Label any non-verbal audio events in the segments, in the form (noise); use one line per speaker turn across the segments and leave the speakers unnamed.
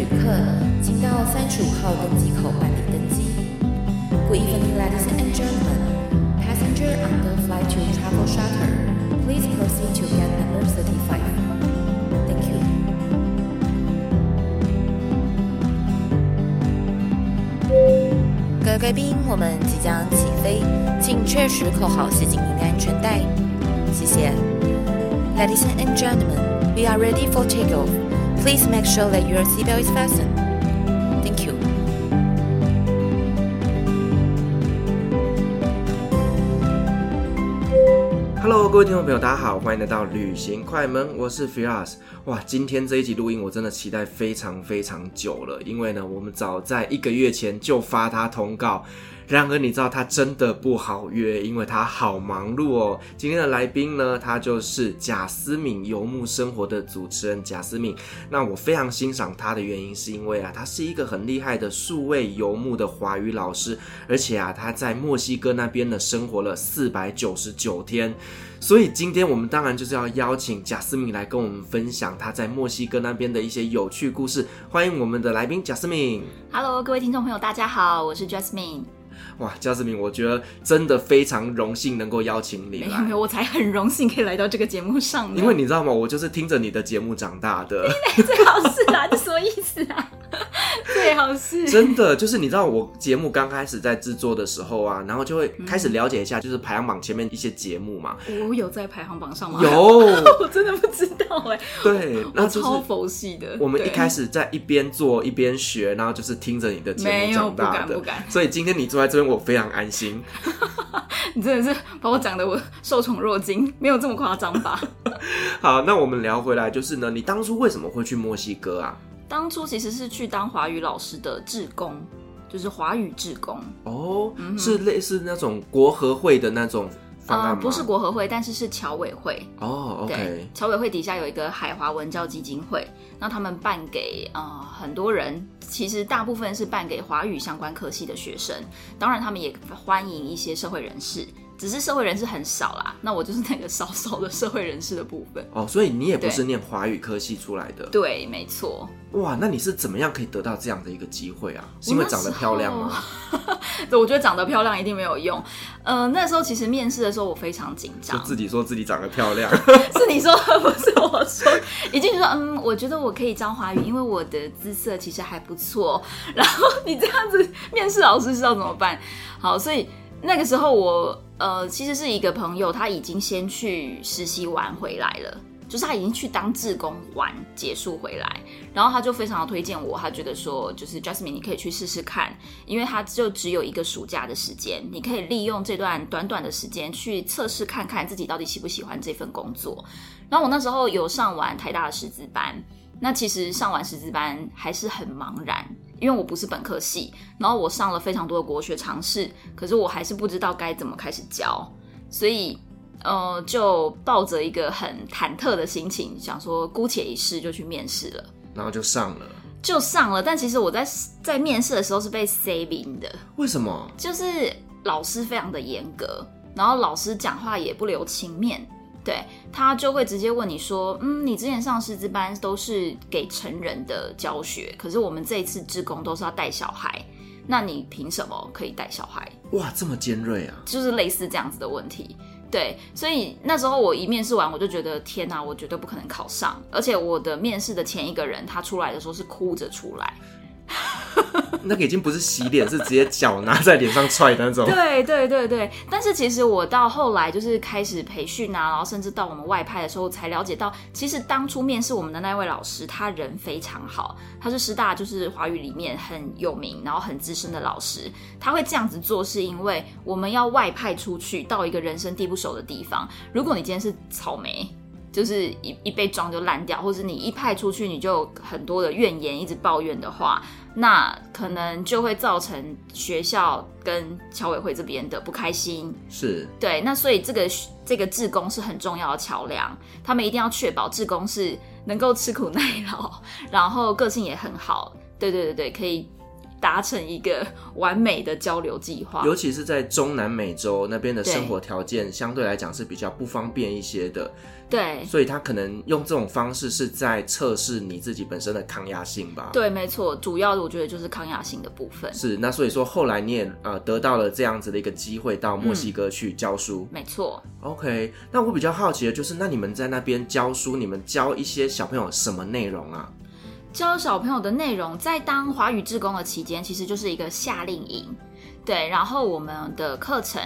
旅客，请到三十五号登机口办理登机。Good evening, ladies and gentlemen. Passenger on the flight to Travel Charter, please proceed to gate number thirty-five. Thank you. 各位贵宾，我们即将起飞，请确实扣好系紧您的安全带。谢谢。Ladies and gentlemen, we are ready for takeoff. Please make sure that your seatbelt is fastened. Thank you.
Hello，各位听众朋友，大家好，欢迎来到旅行快门，我是 Firas。哇，今天这一集录音我真的期待非常非常久了，因为呢，我们早在一个月前就发他通告。然而，你知道他真的不好约，因为他好忙碌哦。今天的来宾呢，他就是贾思敏游牧生活的主持人贾思敏。那我非常欣赏他的原因，是因为啊，他是一个很厉害的数位游牧的华语老师，而且啊，他在墨西哥那边呢生活了四百九十九天。所以今天我们当然就是要邀请贾思敏来跟我们分享他在墨西哥那边的一些有趣故事。欢迎我们的来宾贾思敏。
Hello，各位听众朋友，大家好，我是 Jasmine。
哇，贾思敏，我觉得真的非常荣幸能够邀请你来。
没有没有，我才很荣幸可以来到这个节目上。
因为你知道吗？我就是听着你的节目长大的。
最好是啊，这什么意思啊？最好是。
真的，就是你知道我节目刚开始在制作的时候啊，然后就会开始了解一下，就是排行榜前面一些节目嘛。
我有在排行榜上吗？
有，(laughs)
我真的不知道哎。
对，
那超佛系的。
我们一开始在一边做一边学，然后就是听着你的节目长大的。
不敢，不敢。
所以今天你坐在这边。我非常安心，(laughs)
你真的是把我讲的我受宠若惊，没有这么夸张吧？(laughs)
好，那我们聊回来，就是呢，你当初为什么会去墨西哥啊？
当初其实是去当华语老师的志工，就是华语志工
哦，嗯、是类似那种国合会的那种。
呃，不是国合会，但是是侨委会
哦。Oh, OK，
对，侨委会底下有一个海华文教基金会，那他们办给呃很多人，其实大部分是办给华语相关科系的学生，当然他们也欢迎一些社会人士。只是社会人士很少啦，那我就是那个少少的社会人士的部分
哦，所以你也不是念华语科系出来的，
对，没错。
哇，那你是怎么样可以得到这样的一个机会啊？是因为长得漂亮吗？(laughs)
对，我觉得长得漂亮一定没有用。呃，那时候其实面试的时候我非常紧张，
就自己说自己长得漂亮，(laughs)
是你说不是我说？已经说嗯，我觉得我可以教华语，因为我的姿色其实还不错。然后你这样子面试老师知道怎么办？好，所以。那个时候我呃，其实是一个朋友，他已经先去实习完回来了，就是他已经去当志工完结束回来，然后他就非常的推荐我，他觉得说就是 Jasmine 你可以去试试看，因为他就只有一个暑假的时间，你可以利用这段短短的时间去测试看看自己到底喜不喜欢这份工作。然后我那时候有上完台大的师资班，那其实上完师资班还是很茫然。因为我不是本科系，然后我上了非常多的国学常识，可是我还是不知道该怎么开始教，所以呃，就抱着一个很忐忑的心情，想说姑且一试，就去面试了，
然后就上了，
就上了。但其实我在在面试的时候是被 saving 的，
为什么？
就是老师非常的严格，然后老师讲话也不留情面。对，他就会直接问你说：“嗯，你之前上师资班都是给成人的教学，可是我们这一次志工都是要带小孩，那你凭什么可以带小孩？”
哇，这么尖锐啊！
就是类似这样子的问题。对，所以那时候我一面试完，我就觉得天哪，我绝对不可能考上。而且我的面试的前一个人，他出来的时候是哭着出来。
那个已经不是洗脸，是直接脚拿在脸上踹的那种。
对对对对，但是其实我到后来就是开始培训啊，然后甚至到我们外派的时候，才了解到，其实当初面试我们的那位老师，他人非常好，他是师大就是华语里面很有名，然后很资深的老师。他会这样子做，是因为我们要外派出去到一个人生地不熟的地方，如果你今天是草莓，就是一一被装就烂掉，或者你一派出去你就很多的怨言，一直抱怨的话。那可能就会造成学校跟侨委会这边的不开心，
是
对。那所以这个这个志工是很重要的桥梁，他们一定要确保志工是能够吃苦耐劳，然后个性也很好，对对对对，可以达成一个完美的交流计划。
尤其是在中南美洲那边的生活条件相对来讲是比较不方便一些的。
对，
所以他可能用这种方式是在测试你自己本身的抗压性吧？
对，没错，主要的我觉得就是抗压性的部分。
是，那所以说后来你也呃得到了这样子的一个机会到墨西哥去教书。
嗯，没错。
OK，那我比较好奇的就是，那你们在那边教书，你们教一些小朋友什么内容啊？
教小朋友的内容，在当华语志工的期间，其实就是一个夏令营。对，然后我们的课程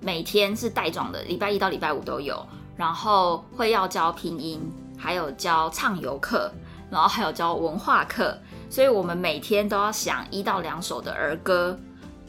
每天是带状的，礼拜一到礼拜五都有。然后会要教拼音，还有教唱游课，然后还有教文化课，所以我们每天都要想一到两首的儿歌，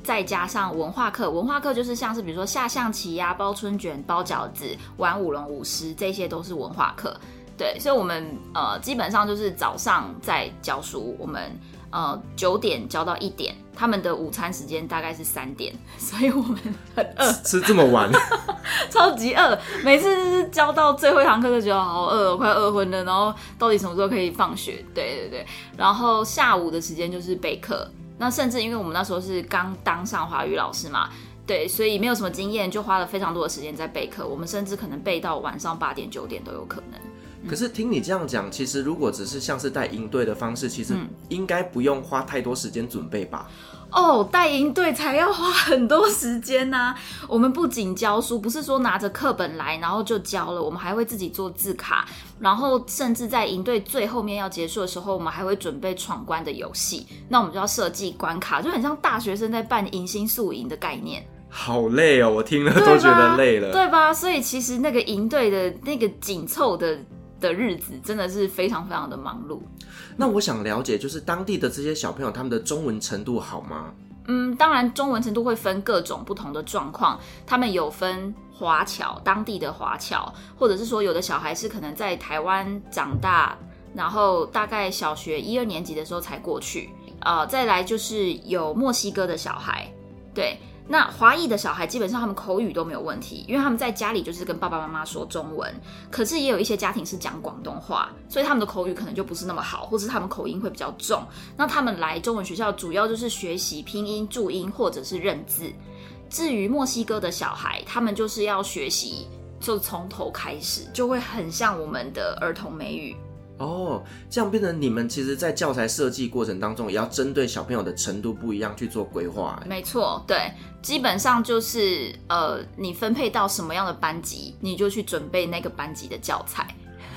再加上文化课。文化课就是像是比如说下象棋呀、包春卷、包饺子、玩舞龙舞狮，这些都是文化课。对，所以我们呃基本上就是早上在教书，我们。呃，九点教到一点，他们的午餐时间大概是三点，所以我们很饿，
吃这么晚，(laughs)
超级饿。每次就是教到最后一堂课就觉得好饿，我快饿昏了。然后到底什么时候可以放学？对对对。然后下午的时间就是备课，那甚至因为我们那时候是刚当上华语老师嘛，对，所以没有什么经验，就花了非常多的时间在备课。我们甚至可能备到晚上八点九点都有可能。
可是听你这样讲，其实如果只是像是带营队的方式，其实应该不用花太多时间准备吧？
哦，带营队才要花很多时间呢。(laughs) 我们不仅教书，不是说拿着课本来然后就教了，我们还会自己做字卡，然后甚至在营队最后面要结束的时候，我们还会准备闯关的游戏。那我们就要设计关卡，就很像大学生在办迎新宿营的概念。
好累哦，我听了都觉得累了，
对吧？所以其实那个营队的那个紧凑的。的日子真的是非常非常的忙碌。
那我想了解，就是当地的这些小朋友，他们的中文程度好吗？
嗯，当然，中文程度会分各种不同的状况。他们有分华侨，当地的华侨，或者是说有的小孩是可能在台湾长大，然后大概小学一二年级的时候才过去。呃，再来就是有墨西哥的小孩，对。那华裔的小孩基本上他们口语都没有问题，因为他们在家里就是跟爸爸妈妈说中文。可是也有一些家庭是讲广东话，所以他们的口语可能就不是那么好，或是他们口音会比较重。那他们来中文学校主要就是学习拼音、注音或者是认字。至于墨西哥的小孩，他们就是要学习，就从头开始，就会很像我们的儿童美语。
哦，这样变成你们其实，在教材设计过程当中，也要针对小朋友的程度不一样去做规划。
没错，对，基本上就是呃，你分配到什么样的班级，你就去准备那个班级的教材。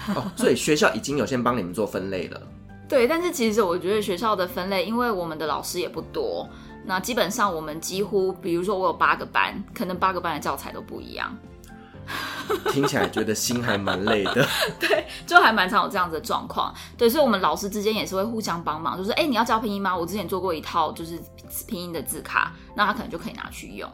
哦，所以学校已经有先帮你们做分类了。(laughs)
对，但是其实我觉得学校的分类，因为我们的老师也不多，那基本上我们几乎，比如说我有八个班，可能八个班的教材都不一样。(laughs)
听起来觉得心还蛮累的。(laughs)
对就还蛮常有这样子的状况。对所以我们老师之间也是会互相帮忙就是哎你要教拼音吗？我之前做过一套就是拼音的字卡那他可能就可以拿去用。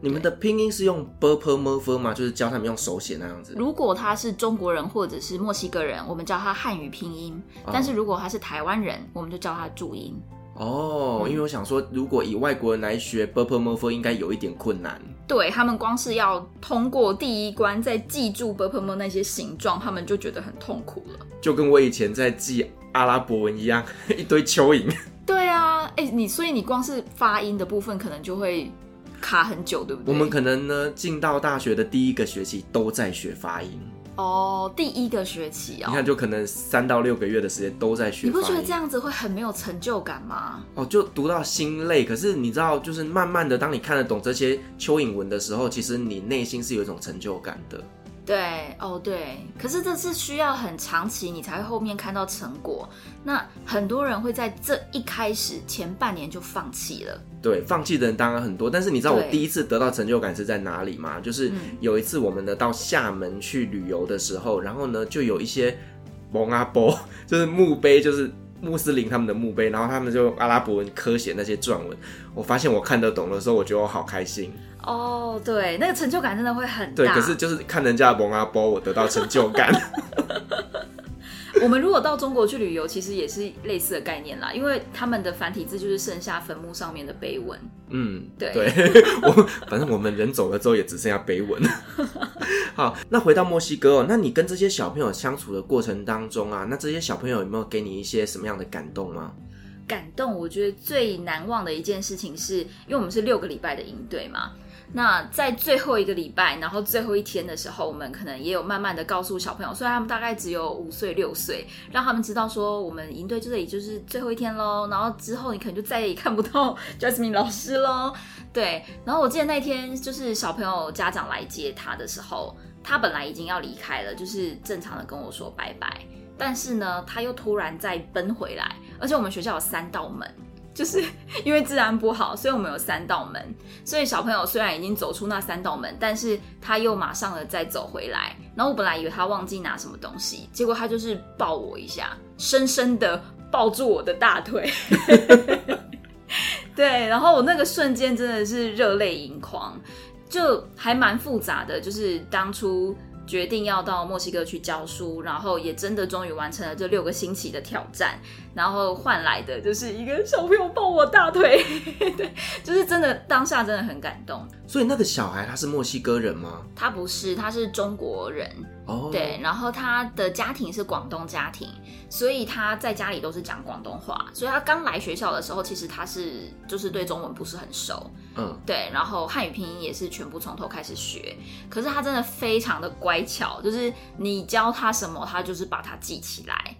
你们的拼音是用 ber 吗？就是教他们用手写那样子。
如果他是中国人或者是墨西哥人我们教他汉语拼音但是如果他是台湾人我们就教他注音。
哦，因为我想说，如果以外国人来学 Purple m o r p h 应该有一点困难。
对他们，光是要通过第一关，再记住 Purple m o r p h 那些形状，他们就觉得很痛苦了。
就跟我以前在记阿拉伯文一样，(laughs) 一堆蚯蚓。(laughs)
对啊，哎、你所以你光是发音的部分，可能就会卡很久，对不对？
我们可能呢，进到大学的第一个学期都在学发音。
哦，第一个学期哦，
你看就可能三到六个月的时间都在学。
你不觉得这样子会很没有成就感吗？
哦，就读到心累。可是你知道，就是慢慢的，当你看得懂这些蚯蚓文的时候，其实你内心是有一种成就感的。
对，哦对，可是这是需要很长期，你才会后面看到成果。那很多人会在这一开始前半年就放弃了。
对，放弃的人当然很多，但是你知道我第一次得到成就感是在哪里吗？就是有一次我们呢到厦门去旅游的时候，然后呢就有一些蒙阿波，就是墓碑，就是穆斯林他们的墓碑，然后他们就阿拉伯文刻写那些撰文，我发现我看得懂的时候，我觉得我好开心。
哦，对，那个成就感真的会很大。
对，可是就是看人家的蒙阿波，我得到成就感。(laughs)
我们如果到中国去旅游，其实也是类似的概念啦，因为他们的繁体字就是剩下坟墓上面的碑文。
嗯，
对，
对，(laughs) 我反正我们人走了之后也只剩下碑文。(laughs) 好，那回到墨西哥哦，那你跟这些小朋友相处的过程当中啊，那这些小朋友有没有给你一些什么样的感动吗？
感动，我觉得最难忘的一件事情是，因为我们是六个礼拜的营队嘛。那在最后一个礼拜，然后最后一天的时候，我们可能也有慢慢的告诉小朋友，虽然他们大概只有五岁六岁，让他们知道说我们营队这里就是最后一天喽，然后之后你可能就再也看不到 (laughs) Jasmine 老师喽。对，然后我记得那天就是小朋友家长来接他的时候，他本来已经要离开了，就是正常的跟我说拜拜，但是呢，他又突然再奔回来，而且我们学校有三道门。就是因为治安不好，所以我们有三道门。所以小朋友虽然已经走出那三道门，但是他又马上的再走回来。然后我本来以为他忘记拿什么东西，结果他就是抱我一下，深深的抱住我的大腿。(laughs) 对，然后我那个瞬间真的是热泪盈眶，就还蛮复杂的。就是当初。决定要到墨西哥去教书，然后也真的终于完成了这六个星期的挑战，然后换来的就是一个小朋友抱我大腿，(laughs) 对，就是真的当下真的很感动。
所以那个小孩他是墨西哥人吗？
他不是，他是中国人。哦，对，然后他的家庭是广东家庭，所以他在家里都是讲广东话。所以他刚来学校的时候，其实他是就是对中文不是很熟，嗯，对，然后汉语拼音也是全部从头开始学。可是他真的非常的乖巧，就是你教他什么，他就是把它记起来。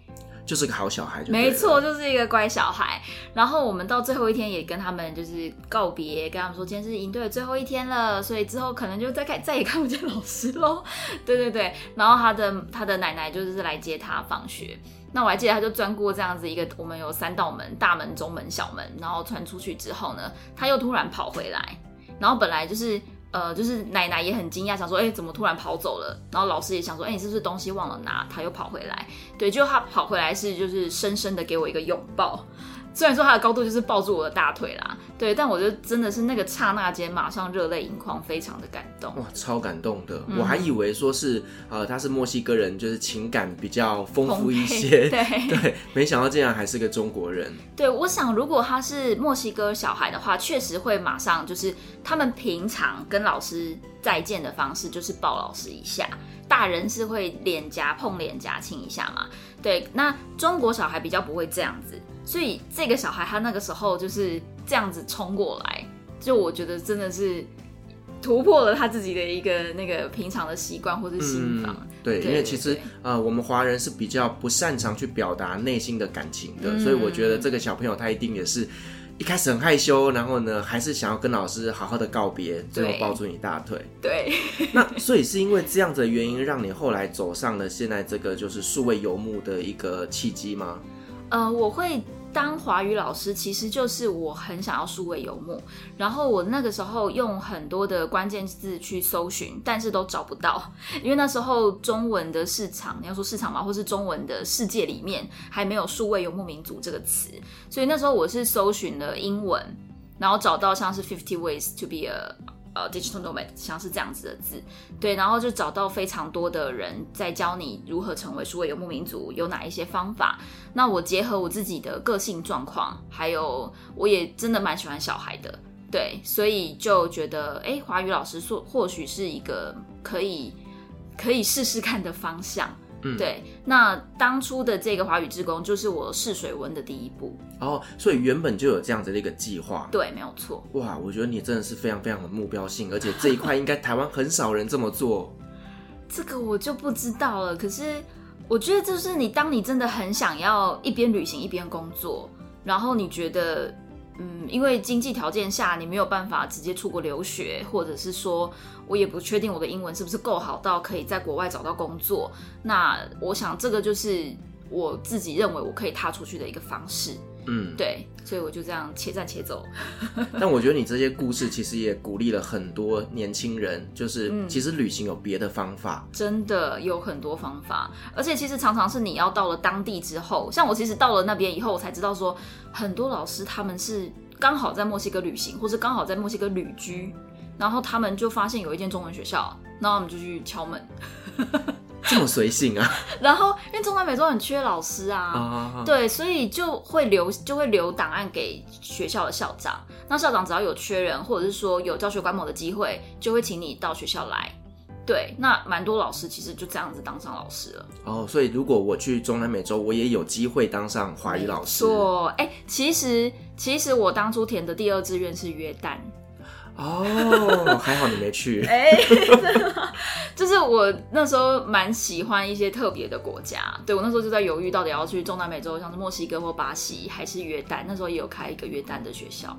就是个好小孩，
没错，就是一个乖小孩。然后我们到最后一天也跟他们就是告别，跟他们说今天是营队的最后一天了，所以之后可能就再看再也看不见老师喽。(laughs) 对对对，然后他的他的奶奶就是来接他放学。那我还记得他就钻过这样子一个，我们有三道门，大门、中门、小门，然后穿出去之后呢，他又突然跑回来，然后本来就是。呃，就是奶奶也很惊讶，想说，哎、怎么突然跑走了？然后老师也想说，哎、你是不是东西忘了拿？他又跑回来，对，就他跑回来是就是深深的给我一个拥抱。虽然说他的高度就是抱住我的大腿啦，对，但我觉得真的是那个刹那间马上热泪盈眶，非常的感动。
哇，超感动的！嗯、我还以为说是呃他是墨西哥人，就是情感比较丰富一些，(laughs) (laughs)
对
对，没想到竟然还是个中国人。
对，我想如果他是墨西哥小孩的话，确实会马上就是他们平常跟老师再见的方式就是抱老师一下，大人是会脸颊碰脸颊亲一下嘛，对，那中国小孩比较不会这样子。所以这个小孩他那个时候就是这样子冲过来，就我觉得真的是突破了他自己的一个那个平常的习惯或是心防。
嗯、对，对，因为其实呃，我们华人是比较不擅长去表达内心的感情的，嗯、所以我觉得这个小朋友他一定也是一开始很害羞，然后呢，还是想要跟老师好好的告别，最后抱住你大腿。
对，(laughs)
那所以是因为这样子的原因，让你后来走上了现在这个就是数位游牧的一个契机吗？
呃，我会当华语老师，其实就是我很想要数位游牧。然后我那个时候用很多的关键字去搜寻，但是都找不到，(laughs) 因为那时候中文的市场，你要说市场嘛，或是中文的世界里面还没有数位游牧民族这个词，所以那时候我是搜寻了英文，然后找到像是 Fifty Ways to Be a 呃，digital nomad 像是这样子的字，对，然后就找到非常多的人在教你如何成为数位游牧民族，有哪一些方法。那我结合我自己的个性状况，还有我也真的蛮喜欢小孩的，对，所以就觉得，哎，华语老师说或许是一个可以可以试试看的方向。嗯，对，那当初的这个华语志工就是我试水温的第一步
哦，所以原本就有这样子的一个计划，
对，没有错。
哇，我觉得你真的是非常非常的目标性，而且这一块应该台湾很少人这么做。(laughs)
这个我就不知道了，可是我觉得就是你当你真的很想要一边旅行一边工作，然后你觉得。嗯，因为经济条件下，你没有办法直接出国留学，或者是说，我也不确定我的英文是不是够好到可以在国外找到工作。那我想，这个就是我自己认为我可以踏出去的一个方式。嗯，对，所以我就这样且战且走。(laughs)
但我觉得你这些故事其实也鼓励了很多年轻人，就是其实旅行有别的方法，
嗯，真的有很多方法，而且其实常常是你要到了当地之后，像我其实到了那边以后，我才知道说，很多老师他们是刚好在墨西哥旅行，或是刚好在墨西哥旅居，然后他们就发现有一间中文学校，然后我们就去敲门。
这么随性啊！(laughs)
然后因为中南美洲很缺老师啊，对，所以就会留就会留档案给学校的校长。那校长只要有缺人，或者是说有教学观摩的机会，就会请你到学校来。对，那蛮多老师其实就这样子当上老师了。
哦，所以如果我去中南美洲，我也有机会当上华语老师。
错，哎，其实其实我当初填的第二志愿是约旦。
哦，还好你没去。(laughs)
哎，(laughs) 就是我那时候蛮喜欢一些特别的国家。对，我那时候就在犹豫，到底要去中南美洲，像是墨西哥或巴西，还是约旦。那时候也有开一个约旦的学校。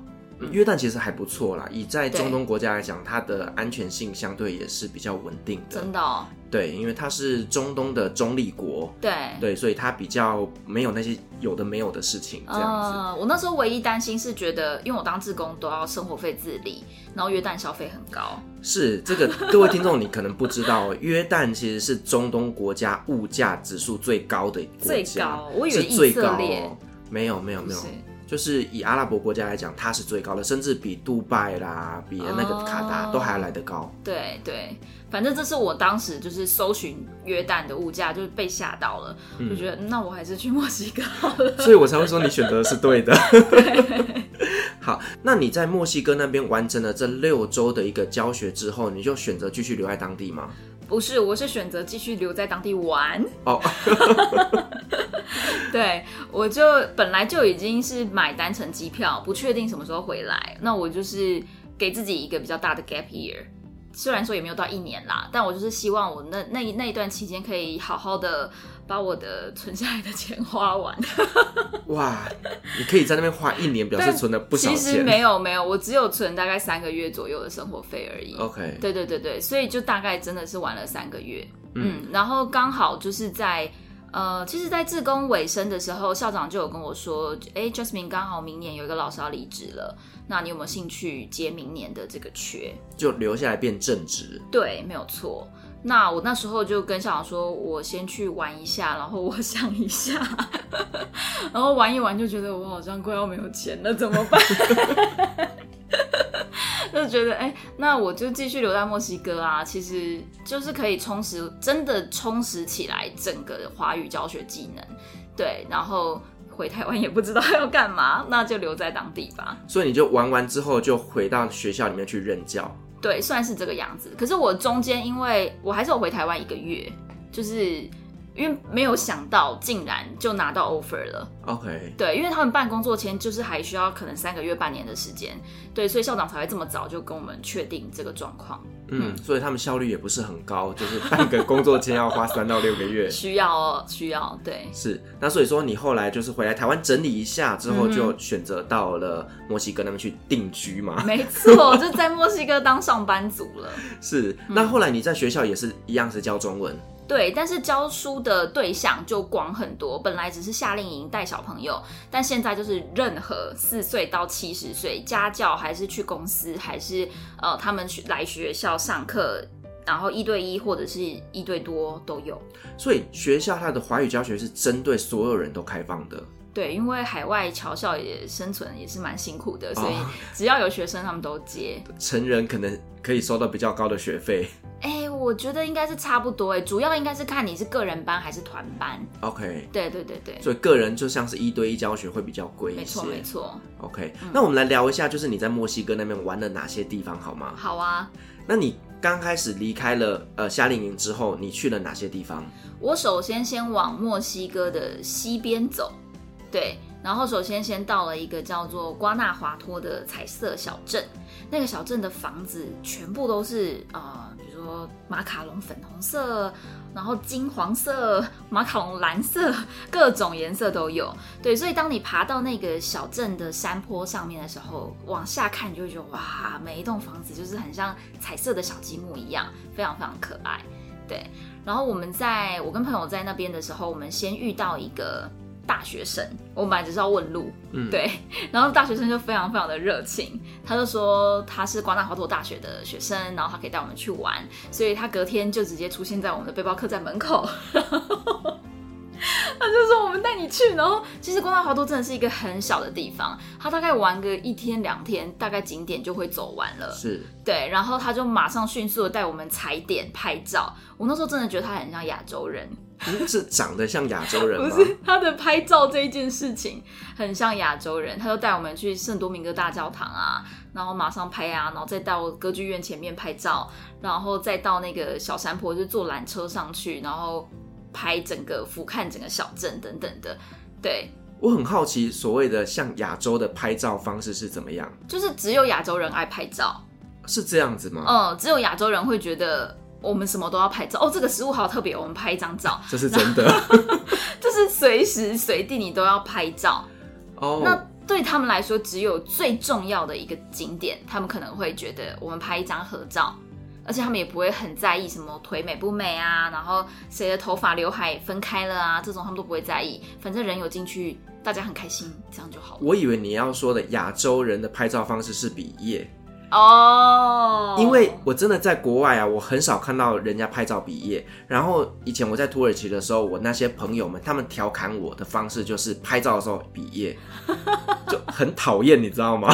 约旦其实还不错啦，以在中东国家来讲，它的安全性相对也是比较稳定的。
真的哦？
对，因为它是中东的中立国。
对
对，所以它比较没有那些有的没有的事情这样子。
呃，我那时候唯一担心是觉得，因为我当志工都要生活费自理，然后约旦消费很高。
是这个，各位听众你可能不知道，(laughs) 约旦其实是中东国家物价指数最高的国家。
最高，我以为
是最高哦。没有没有没有。
是
就是以阿拉伯国家来讲，它是最高的，甚至比杜拜啦，比那个卡达都还要来得高。
对对，反正这是我当时就是搜寻约旦的物价，就是被吓到了，嗯、就觉得那我还是去墨西哥好了。
所以我才会说你选择的是对的。
对。(laughs)
好，那你在墨西哥那边完成了这六周的一个教学之后，你就选择继续留在当地吗？
不是，我是选择继续留在当地玩。
哦，(laughs)
对，我就本来就已经是买单程机票，不确定什么时候回来。那我就是给自己一个比较大的 gap year，虽然说也没有到一年啦，但我就是希望我那那那一段期间可以好好的。把我的存下来的钱花完。(laughs)
哇，你可以在那边花一年，表示存了不少钱。
其实没有没有，我只有存大概三个月左右的生活费而已。
OK，
对对对对，所以就大概真的是玩了三个月。嗯，嗯，然后刚好就是在呃，其实，在自工尾声的时候，校长就有跟我说：“哎，Jasmine，刚好明年有一个老师要离职了，那你有没有兴趣接明年的这个缺？
就留下来变正职？”
对，没有错。那我那时候就跟校长说，我先去玩一下，然后我想一下，(laughs) 然后玩一玩就觉得我好像快要没有钱了，怎么办？(laughs) 就觉得哎、那我就继续留在墨西哥啊，其实就是可以充实，真的充实起来整个华语教学技能。对，然后回台湾也不知道要干嘛，那就留在当地吧。
所以你就玩完之后就回到学校里面去任教。
对，算是这个样子。可是我中间，因为我还是有回台湾一个月，就是。因为没有想到，竟然就拿到 offer 了。
OK，
对，因为他们办工作签就是还需要可能三个月、半年的时间，对，所以校长才会这么早就跟我们确定这个状况。
嗯，嗯，所以他们效率也不是很高，就是办个工作签要花 (laughs) 三到六个月。
需要哦，需要，对。
是，那所以说你后来就是回来台湾整理一下之后，就选择到了墨西哥那边去定居嘛？
没错，就在墨西哥当上班族了。(laughs)
是，那后来你在学校也是一样是教中文。
对，但是教书的对象就广很多。本来只是夏令营带小朋友，但现在就是任何四岁到七十岁，家教还是去公司，还是呃他们去来学校上课，然后一对一或者是一对多都有。
所以学校它的华语教学是针对所有人都开放的。
对，因为海外侨校也生存也是蛮辛苦的，所以只要有学生他们都接。
哦，(laughs) 成人可能可以收到比较高的学费。(laughs)
哎，我觉得应该是差不多哎，主要应该是看你是个人班还是团班。
OK，
对对对对，
所以个人就像是一对一教学会比较贵一些。
没错没错。
OK，嗯，那我们来聊一下，就是你在墨西哥那边玩了哪些地方好吗？
好啊。
那你刚开始离开了呃夏令营之后，你去了哪些地方？
我首先先往墨西哥的西边走，对。然后首先先到了一个叫做瓜纳华托的彩色小镇，那个小镇的房子全部都是呃，比如说马卡龙粉红色，然后金黄色、马卡龙蓝色，各种颜色都有。对，所以当你爬到那个小镇的山坡上面的时候，往下看你就会觉得哇，每一栋房子就是很像彩色的小积木一样，非常非常可爱。对，然后我们在我跟朋友在那边的时候，我们先遇到一个。大学生，我本来只是要问路，嗯，对，(laughs) 然后大学生就非常非常的热情，他就说他是瓜纳华托大学的学生，然后他可以带我们去玩，所以他隔天就直接出现在我们的背包客栈门口，(laughs) 他就说我们带你去，然后其实光大华都真的是一个很小的地方，他大概玩个一天两天，大概景点就会走完了，
是。
对，然后他就马上迅速的带我们踩点拍照，我那时候真的觉得他很像亚洲人。
是长得像亚洲人吗？(laughs)
不是，他的拍照这一件事情很像亚洲人，他就带我们去圣多明哥大教堂啊，然后马上拍啊，然后再到歌剧院前面拍照，然后再到那个小山坡，就坐缆车上去，然后拍整个俯瞰整个小镇等等的。对，
我很好奇，所谓的像亚洲的拍照方式是怎么样？
就是只有亚洲人爱拍照，
是这样子吗？
嗯，只有亚洲人会觉得。我们什么都要拍照哦，这个食物好特别，我们拍一张照，
这是真的，
就 (laughs) 是随时随地你都要拍照
哦。
那对他们来说，只有最重要的一个景点，他们可能会觉得我们拍一张合照，而且他们也不会很在意什么腿美不美啊，然后谁的头发刘海分开了啊，这种他们都不会在意，反正人有进去，大家很开心，这样就好了。
我以为你要说的亚洲人的拍照方式是比耶。
哦，oh.
因为我真的在国外啊，我很少看到人家拍照毕业。然后以前我在土耳其的时候，我那些朋友们他们调侃我的方式就是拍照的时候毕业，就很讨厌，你知道吗？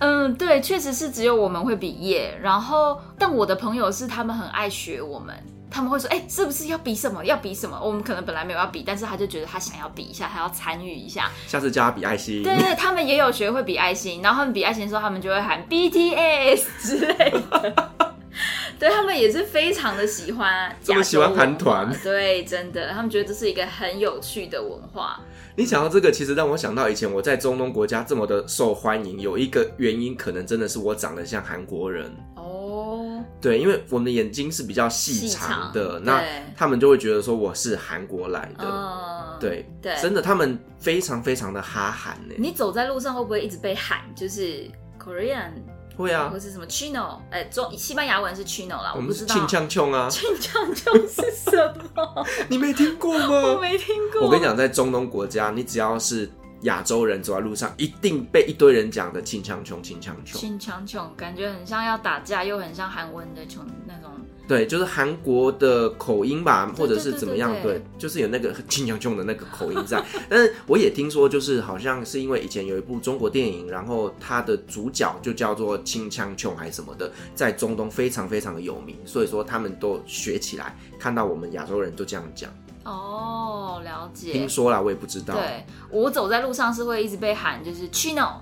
嗯，对，确实是只有我们会毕业。然后，但我的朋友是他们很爱学我们。他们会说：“哎、欸，是不是要比什么？要比什么？我们可能本来没有要比，但是他就觉得他想要比一下，他要参与一下。
下次叫他比爱心。
对对，他们也有学会比爱心，然后他们比爱心的时候，他们就会喊 BTS 之类的。(laughs) 对，他们也是非常的喜欢，
这么喜欢韩团。
对，真的，他们觉得这是一个很有趣的文化。
你想到这个，其实让我想到以前我在中东国家这么的受欢迎，有一个原因，可能真的是我长得像韩国人哦。”对，因为我们的眼睛是比较细长的，长那他们就会觉得说我是韩国来的。嗯、对对，真的，他们非常非常的哈韩呢。
你走在路上会不会一直被喊？就是 Korean
会啊，
或是什么 Chino？哎，中西班牙文是 Chino 啦，
我们是庆枪琼啊。
庆枪琼是什么？(laughs)
你没听过吗？
我没听过。
我跟你讲，在中东国家，你只要是。亚洲人走在路上，一定被一堆人讲的“庆枪穷”，“庆枪穷”，“
庆枪穷”，感觉很像要打架，又很像韩文的“穷”那种。
对，就是韩国的口音吧，或者是怎么样？对，就是有那个“清腔穷”的那个口音在。(laughs) 但是我也听说，就是好像是因为以前有一部中国电影，然后它的主角就叫做“清腔穷”还是什么的，在中东非常非常的有名，所以说他们都学起来，看到我们亚洲人都这样讲。
哦，了解。
听说啦，我也不知道。
对，我走在路上是会一直被喊，就是 Chino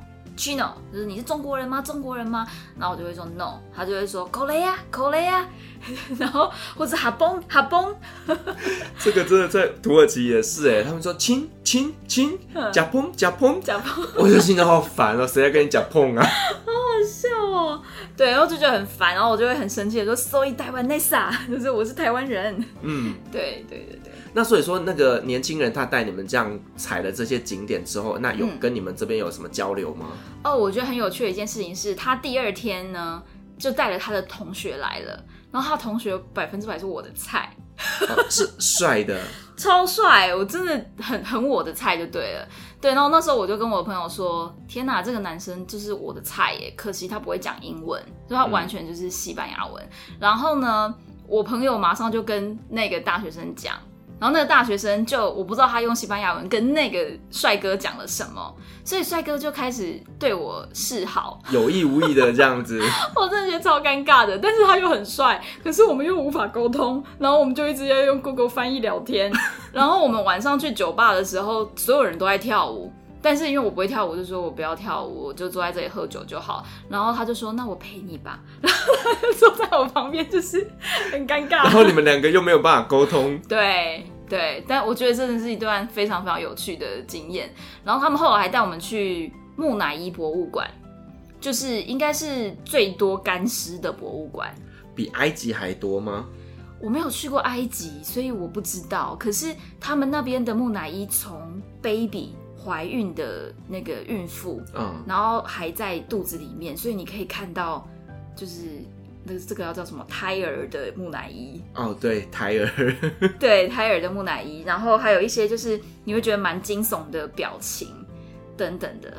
Chino，就是你是中国人吗？中国人吗？然后我就会说 No，他就会说 Korea Korea，(laughs) 然后或者哈崩哈崩。(laughs)
这个真的在土耳其也是哎，他们说亲亲亲，假碰假碰假碰，我就心里好烦哦，谁在跟你假碰啊？(laughs)
对，然后就觉得很烦，然后我就会很生气的说 Soy Taiwanesa，(laughs) 就是我是台湾人。嗯，(laughs) 对对对对。
那所以说，那个年轻人他带你们这样踩了这些景点之后，那有跟你们这边有什么交流吗？
嗯、哦，我觉得很有趣的一件事情是，他第二天呢就带了他的同学来了，然后他的同学百分之百是我的菜，
哦、是 (laughs) 帅的，
超帅，我真的很很我的菜就对了。对，然后那时候我就跟我的朋友说：“天哪，这个男生就是我的菜耶！可惜他不会讲英文，所以他完全就是西班牙文。嗯、然后呢，我朋友马上就跟那个大学生讲。”然后那个大学生就我不知道他用西班牙文跟那个帅哥讲了什么，所以帅哥就开始对我示好，
有意无意的这样子，(laughs)
我真的觉得超尴尬的。但是他又很帅，可是我们又无法沟通，然后我们就一直要用 Google 翻译聊天。然后我们晚上去酒吧的时候，所有人都在跳舞。但是因为我不会跳舞，就说我不要跳舞，我就坐在这里喝酒就好。然后他就说：“那我陪你吧。(laughs) ”然后他就坐在我旁边，就是很尴尬。
然后你们两个又没有办法沟通。(laughs)
对对，但我觉得真的是一段非常非常有趣的经验。然后他们后来还带我们去木乃伊博物馆，就是应该是最多干尸的博物馆，
比埃及还多吗？
我没有去过埃及，所以我不知道。可是他们那边的木乃伊从 baby。怀孕的那个孕妇，嗯，然后还在肚子里面，所以你可以看到，就是那个这个要叫什么胎儿的木乃伊。
哦，对，胎儿，(laughs)
对，胎儿的木乃伊，然后还有一些就是你会觉得蛮惊悚的表情等等的。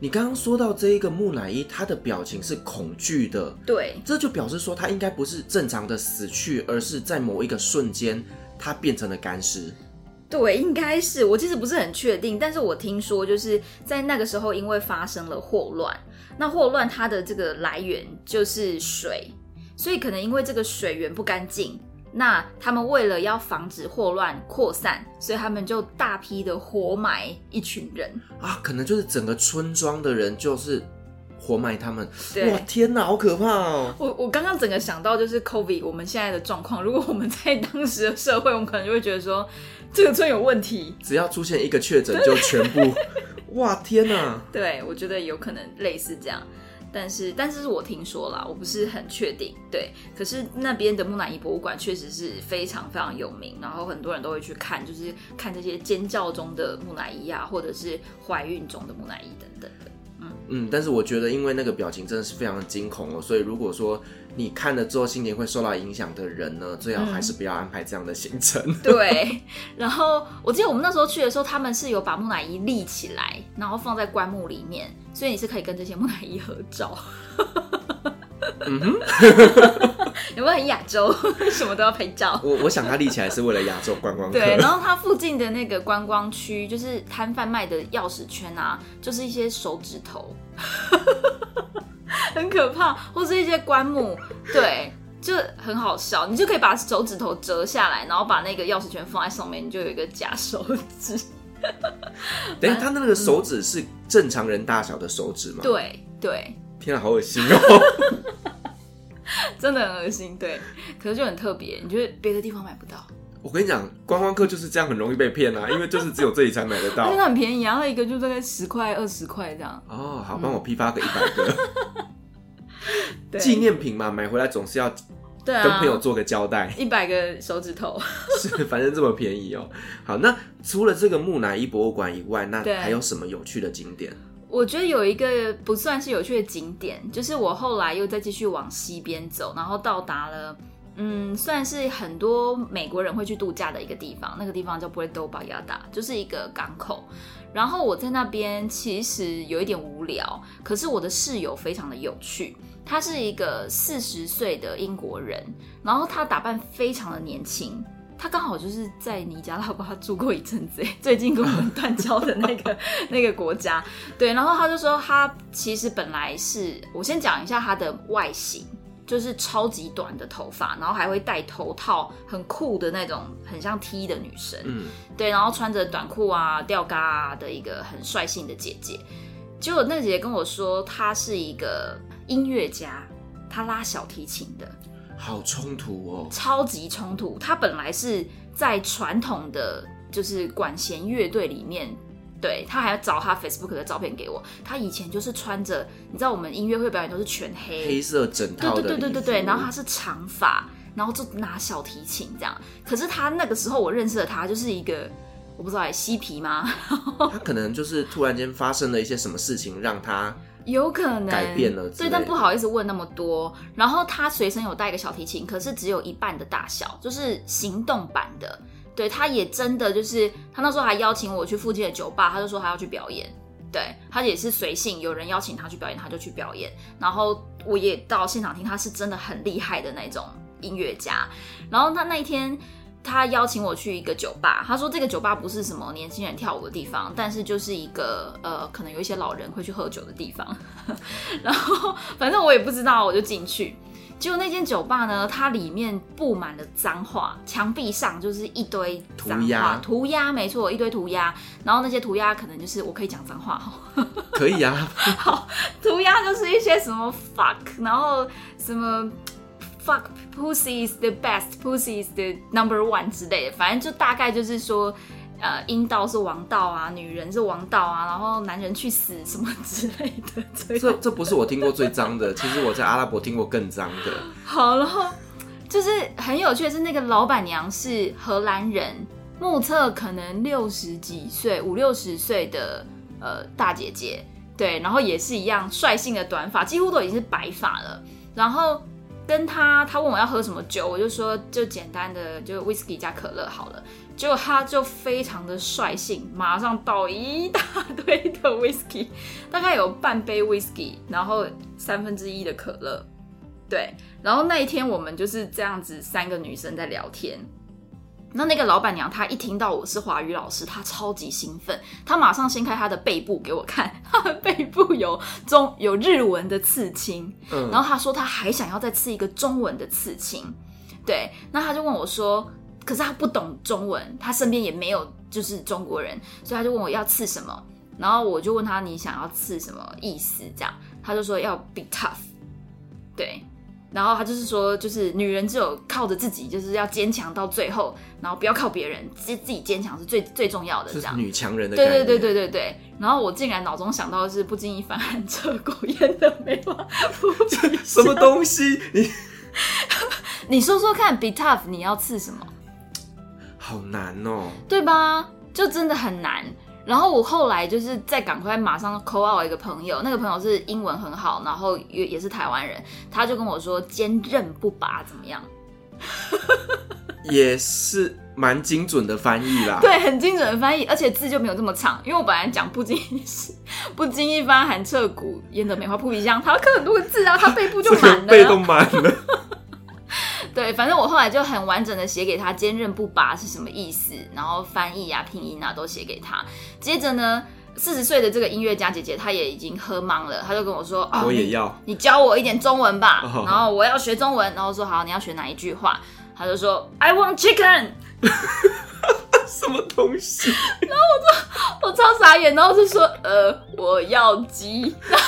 你刚刚说到这一个木乃伊，他的表情是恐惧的，
对，
这就表示说他应该不是正常的死去，而是在某一个瞬间他变成了干尸。
对，应该是我其实不是很确定，但是我听说就是在那个时候，因为发生了霍乱，那霍乱它的这个来源就是水，所以可能因为这个水源不干净，那他们为了要防止霍乱扩散，所以他们就大批的活埋一群人。
啊，可能就是整个村庄的人就是活埋他们。
对
哇，天哪，好可怕哦！
我我刚刚整个想到就是 COVID 我们现在的状况，如果我们在当时的社会，我们可能就会觉得说这个村有问题，
只要出现一个确诊就全部。(laughs) 哇，天哪！
对，我觉得有可能类似这样。但是，但是是我听说啦，我不是很确定。对，可是那边的木乃伊博物馆确实是非常非常有名，然后很多人都会去看，就是看这些尖叫中的木乃伊啊，或者是怀孕中的木乃伊等等的。嗯
嗯，但是我觉得，因为那个表情真的是非常的惊恐哦，所以如果说你看了之后心情会受到影响的人呢，最好还是不要安排这样的行程。
嗯、(laughs) 对，然后我记得我们那时候去的时候，他们是有把木乃伊立起来，然后放在棺木里面。所以你是可以跟这些木乃伊合照，
嗯哼，
有没有很亚洲？(laughs) 什么都要拍照。
我我想他立起来是为了亚洲观光客。
对，然后它附近的那个观光区，就是摊贩卖的钥匙圈啊，就是一些手指头，(laughs) 很可怕，或是一些棺木，对，就很好笑。你就可以把手指头折下来，然后把那个钥匙圈放在上面，你就有一个假手指。
等一下，他那个手指是正常人大小的手指吗？
对对。
天啊，好恶心哦！(laughs)
真的很恶心，对。可是就很特别，你觉得别的地方买不到？
我跟你讲，观光客就是这样，很容易被骗啊，因为就是只有这里才买得到。
真的很便宜啊，它一个就大概十块、二十块这样。
哦，好，帮我批发个一百个。(laughs) 纪念品嘛，买回来总是要。
对啊，
跟朋友做个交代，
一百个手指头 (laughs)
是，反正这么便宜哦。好，那除了这个木乃伊博物馆以外，那还有什么有趣的景点？
我觉得有一个不算是有趣的景点，就是我后来又再继续往西边走，然后到达了，嗯，算是很多美国人会去度假的一个地方，那个地方叫 Puerto Vallarta，就是一个港口。然后我在那边其实有一点无聊，可是我的室友非常的有趣。他是一个四十岁的英国人，然后他打扮非常的年轻，他刚好就是在尼加拉瓜住过一阵子，(laughs) 最近跟我们断交的那个 (laughs) 那个国家，对，然后他就说他其实本来是，我先讲一下他的外形，就是超级短的头发，然后还会戴头套，很酷的那种，很像 T 的女生，嗯，对，然后穿着短裤啊、吊嘎啊的一个很率性的姐姐，结果那姐姐跟我说，她是一个。音乐家，她拉小提琴的，
好冲突哦，
超级冲突。他本来是在传统的就是管弦乐队里面，对，他还要找他 Facebook 的照片给我。他以前就是穿着，你知道我们音乐会表演都是全黑，
黑色整套的，
对对对对对对。然后他是长发，然后就拿小提琴这样。可是他那个时候我认识的他就是一个，我不知道哎，嬉皮吗？(laughs)
他可能就是突然间发生了一些什么事情让他。
有可能
改变了，
对，但不好意思问那么多。然后他随身有带一个小提琴，可是只有一半的大小，就是行动版的。对，他也真的就是，他那时候还邀请我去附近的酒吧，他就说他要去表演。对，他也是随性，有人邀请他去表演，他就去表演。然后我也到现场听，他是真的很厉害的那种音乐家。然后他那一天。他邀请我去一个酒吧，他说这个酒吧不是什么年轻人跳舞的地方，但是就是一个呃，可能有一些老人会去喝酒的地方。(laughs) 然后反正我也不知道，我就进去。结果那间酒吧呢，它里面布满了脏话，墙壁上就是一堆脏话，涂鸦，涂鸦没错，一堆涂鸦。然后那些涂鸦可能就是我可以讲脏话哈，
可以啊。(laughs)
好，涂鸦就是一些什么 fuck，然后什么。Fuck pussy is the best, pussy is the number one 之类的，反正就大概就是说，呃，阴道是王道啊，女人是王道啊，然后男人去死什么之类的。
这这不是我听过最脏的，其实我在阿拉伯听过更脏的。(laughs)
好，然后就是很有趣的是，那个老板娘是荷兰人，目测可能六十几岁、五六十岁的呃大姐姐，对，然后也是一样率性的短发，几乎都已经是白发了，然后。跟他，他问我要喝什么酒，我就说就简单的就 whisky 加可乐好了。结果他就非常的率性，马上倒一大堆的 (laughs) whisky，大概有半杯 whisky，然后三分之一的可乐。对，然后那一天我们就是这样子三个女生在聊天。那那个老板娘，她一听到我是华语老师，她超级兴奋，她马上掀开她的背部给我看，(laughs) 她的背部有中有日文的刺青，嗯，然后她说她还想要再刺一个中文的刺青，对，那她就问我说，可是她不懂中文，她身边也没有就是中国人，所以她就问我要刺什么，然后我就问她你想要刺什么意思？这样，她就说要 be tough，对。然后他就是说，就是女人只有靠着自己，就是要坚强到最后，然后不要靠别人，自自己坚强是最最重要的。这样，
女强人的。
对对对对对对。然后我竟然脑中想到的是不经一番寒彻骨烟的梅花扑鼻香。
什么东西？你 (laughs)
你说说看，be tough，你要刺什么？
好难哦，
对吧？就真的很难。然后我后来就是再赶快马上 call out 一个朋友，那个朋友是英文很好，然后也也是台湾人，他就跟我说坚韧不拔怎么样？(laughs)
也是蛮精准的翻译啦。
对，很精准的翻译，而且字就没有这么长，因为我本来讲不经一 (laughs) 不经意翻寒彻骨烟的梅花扑鼻香，他要刻很多个字啊，他背部就满了，(laughs)
背都满了。
对，反正我后来就很完整的写给他，坚韧不拔是什么意思，然后翻译啊、拼音啊都写给他。接着呢，四十岁的这个音乐家姐姐，她也已经喝茫了，她就跟我说：“哦，
我也要
你，你教我一点中文吧。
哦”
然后我要学中文，然后说：“好，你要学哪一句话？”她就说：“I want chicken。(laughs) ”
什么东西？
然后我就我超傻眼，然后就说：“呃，我要鸡。”然后。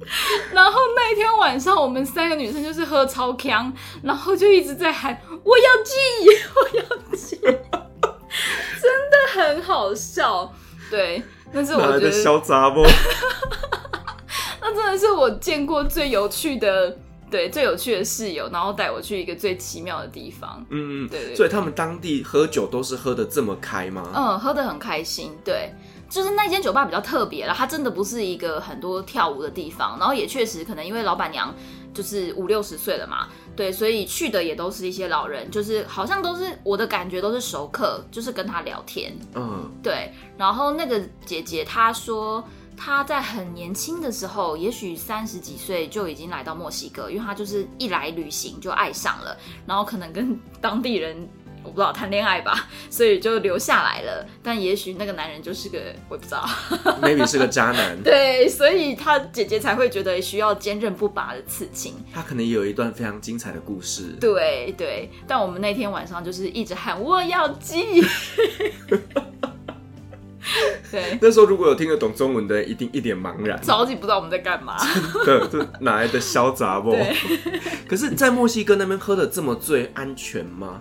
(laughs) 然后那一天晚上，我们三个女生就是喝超强，然后就一直在喊“我要记，(laughs) 我要记”，真的很好笑。对，但是我觉得
嚣杂不？(laughs)
那真的是我见过最有趣的，对，最有趣的室友，然后带我去一个最奇妙的地方。
嗯嗯，
对，对，对。
所以他们当地喝酒都是喝的这么开吗？
嗯，喝的很开心。对。就是那间酒吧比较特别了，它真的不是一个很多跳舞的地方，然后也确实可能因为老板娘就是五六十岁了嘛，对，所以去的也都是一些老人，就是好像都是我的感觉都是熟客，就是跟他聊天，
嗯，
对。然后那个姐姐她说她在很年轻的时候，也许三十几岁就已经来到墨西哥，因为她就是一来旅行就爱上了，然后可能跟当地人。我不知道谈恋爱吧，(laughs) 所以就留下来了。但也许那个男人就是个，我不知道，(laughs)
maybe 是个渣男。
对，所以他姐姐才会觉得需要坚韧不拔的刺青。
他可能也有一段非常精彩的故事。
对对，但我们那天晚上就是一直喊我要记。(laughs) 对，
那时候如果有听得懂中文的人，一定一脸茫然，
超级不知道我们在干嘛。
对，这哪来的潇洒不？可是，在墨西哥那边喝的这么醉，安全吗？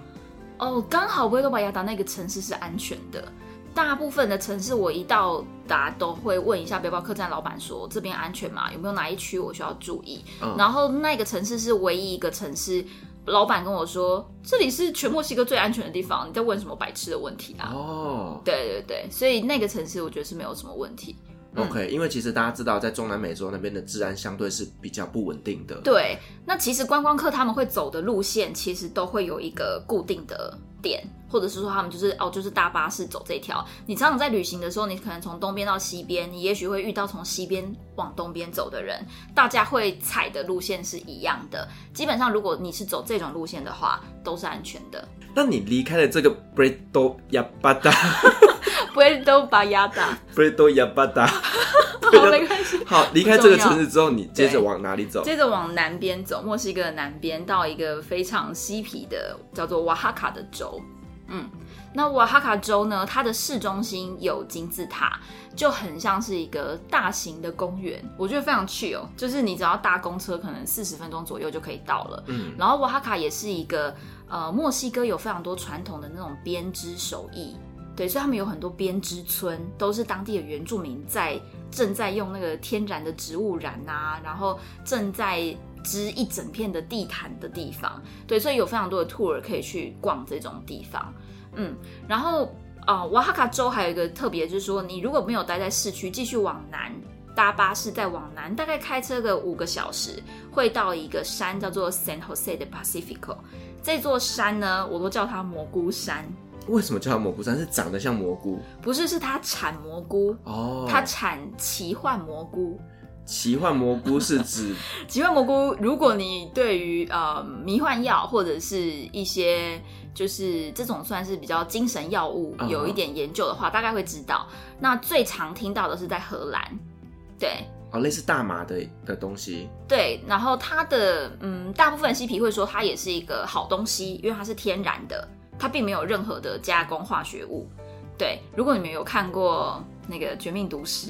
哦，刚好维多巴亚达那个城市是安全的。大部分的城市我一到达都会问一下背包客栈老板说，这边安全吗？有没有哪一区我需要注意？嗯、然后那个城市是唯一一个城市，老板跟我说，这里是全墨西哥最安全的地方。你在问什么白痴的问题啊？哦，对对对，所以那个城市我觉得是没有什么问题。
OK，因为其实大家知道，在中南美洲那边的治安相对是比较不稳定的。
对，那其实观光客他们会走的路线，其实都会有一个固定的点，或者是说他们就是哦，就是大巴士走这条。你常常在旅行的时候，你可能从东边到西边，你也许会遇到从西边往东边走的人，大家会踩的路线是一样的。基本上，如果你是走这种路线的话，都是安全的。
那你离开了这个 Puerto
Vallarta，Puerto (laughs)
Vallarta，Puerto Vallarta，(laughs) (laughs)
好，没关系。
好，离开这个城市之后，你接着往哪里走？
接着往南边走，墨西哥的南边，到一个非常嬉皮的叫做瓦哈卡的州。嗯，那瓦哈卡州呢，它的市中心有金字塔，就很像是一个大型的公园，我觉得非常 chill，就是你只要搭公车，可能四十分钟左右就可以到了。嗯，然后瓦哈卡也是一个。呃，墨西哥有非常多传统的那种编织手艺，对，所以他们有很多编织村，都是当地的原住民在正在用那个天然的植物染啊，然后正在织一整片的地毯的地方，对，所以有非常多的 tour 可以去逛这种地方，嗯，然后呃，瓦哈卡州还有一个特别，就是说你如果没有待在市区，继续往南搭巴士再往南，大概开车个五个小时，会到一个山叫做 San Jose de Pacifico。这座山呢，我都叫它蘑菇山。
为什么叫它蘑菇山？是长得像蘑菇？
不是，是它产蘑菇哦。它产奇幻蘑菇。
奇幻蘑菇是指 (laughs)
奇幻蘑菇。如果你对于呃迷幻药或者是一些就是这种算是比较精神药物有一点研究的话，哦、大概会知道。那最常听到的是在荷兰，对。
哦，类似大麻的的东西。
对，然后它的嗯，大部分西皮会说它也是一个好东西，因为它是天然的，它并没有任何的加工化学物。对，如果你们有看过那个《绝命毒师》，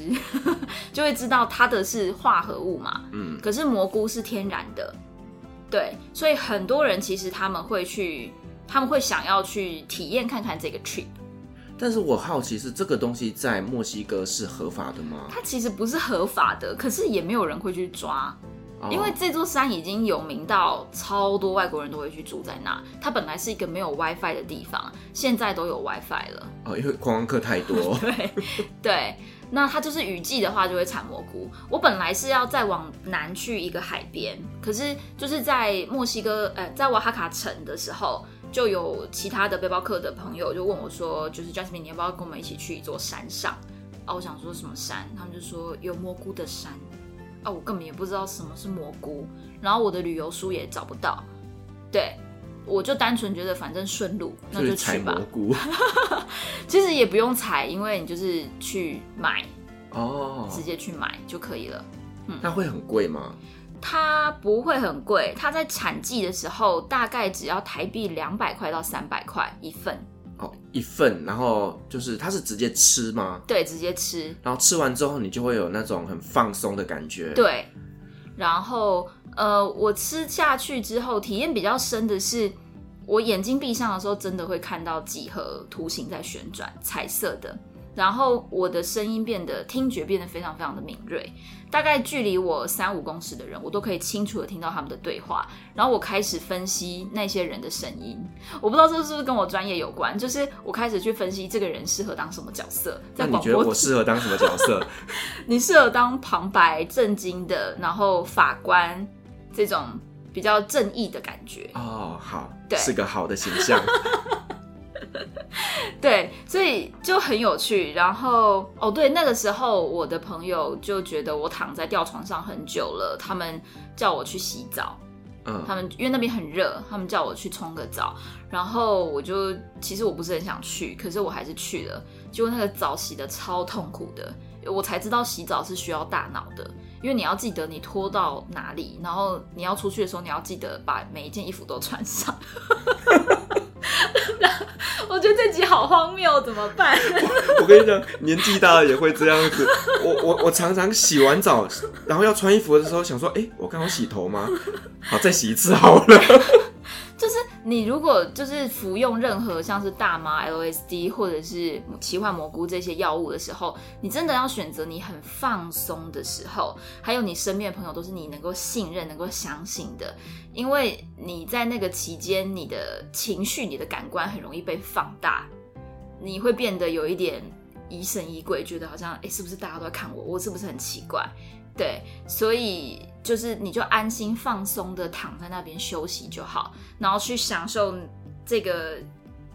(laughs) 就会知道它的是化合物嘛。嗯。可是蘑菇是天然的，对，所以很多人其实他们会去，他们会想要去体验看看这个 trip。
但是我好奇是这个东西在墨西哥是合法的吗？
它其实不是合法的，可是也没有人会去抓。因为这座山已经有名到超多外国人都会去住在那。它本来是一个没有 WiFi 的地方，现在都有 WiFi 了。
哦，因为观光客太多。(laughs)
对对，那它就是雨季的话就会产蘑菇。我本来是要再往南去一个海边，可是就是在墨西哥，呃，在瓦哈卡城的时候，就有其他的背包客的朋友就问我说，就是 Jasmine，你要不要跟我们一起去一座山上？啊，我想说什么山？他们就说有蘑菇的山。啊，我根本也不知道什么是蘑菇，然后我的旅游书也找不到，对，我就单纯觉得反正顺路，那就去吧。蘑菇，(laughs) 其实也不用采，因为你就是去买哦，直接去买就可以了。
嗯，那会很贵吗？
它不会很贵，它在产季的时候大概只要台币两百块到三百块一份。
哦，一份，然后就是它是直接吃吗？
对，直接吃。
然后吃完之后，你就会有那种很放松的感觉。
对，然后呃，我吃下去之后，体验比较深的是，我眼睛闭上的时候，真的会看到几何图形在旋转，彩色的。然后我的声音变得，听觉变得非常非常的敏锐。大概距离我三五公尺的人，我都可以清楚的听到他们的对话。然后我开始分析那些人的声音，我不知道这是不是跟我专业有关，就是我开始去分析这个人适合当什么角色。在
你觉得我适合当什么角色？(laughs)
你适合当旁白、正经的，然后法官这种比较正义的感觉。
哦，好，对，是个好的形象。(laughs) (laughs)
对，所以就很有趣。然后哦，对，那个时候我的朋友就觉得我躺在吊床上很久了，他们叫我去洗澡。嗯，他们因为那边很热，他们叫我去冲个澡。然后我就其实我不是很想去，可是我还是去了。结果那个澡洗的超痛苦的，我才知道洗澡是需要大脑的，因为你要记得你拖到哪里，然后你要出去的时候，你要记得把每一件衣服都穿上。(laughs) (laughs) 我觉得这集好荒谬，怎么办？
我，(laughs) 我跟你讲，年纪大了也会这样子。我我我常常洗完澡，然后要穿衣服的时候，想说，哎、欸，我刚好洗头吗？好，再洗一次好了。(laughs)
就是你如果就是服用任何像是大麻、LSD 或者是奇幻蘑菇这些药物的时候，你真的要选择你很放松的时候，还有你身边的朋友都是你能够信任、能够相信的，因为你在那个期间，你的情绪、你的感官很容易被放大，你会变得有一点疑神疑鬼，觉得好像哎、是不是大家都在看我？我是不是很奇怪？对，所以就是你就安心放松的躺在那边休息就好，然后去享受这个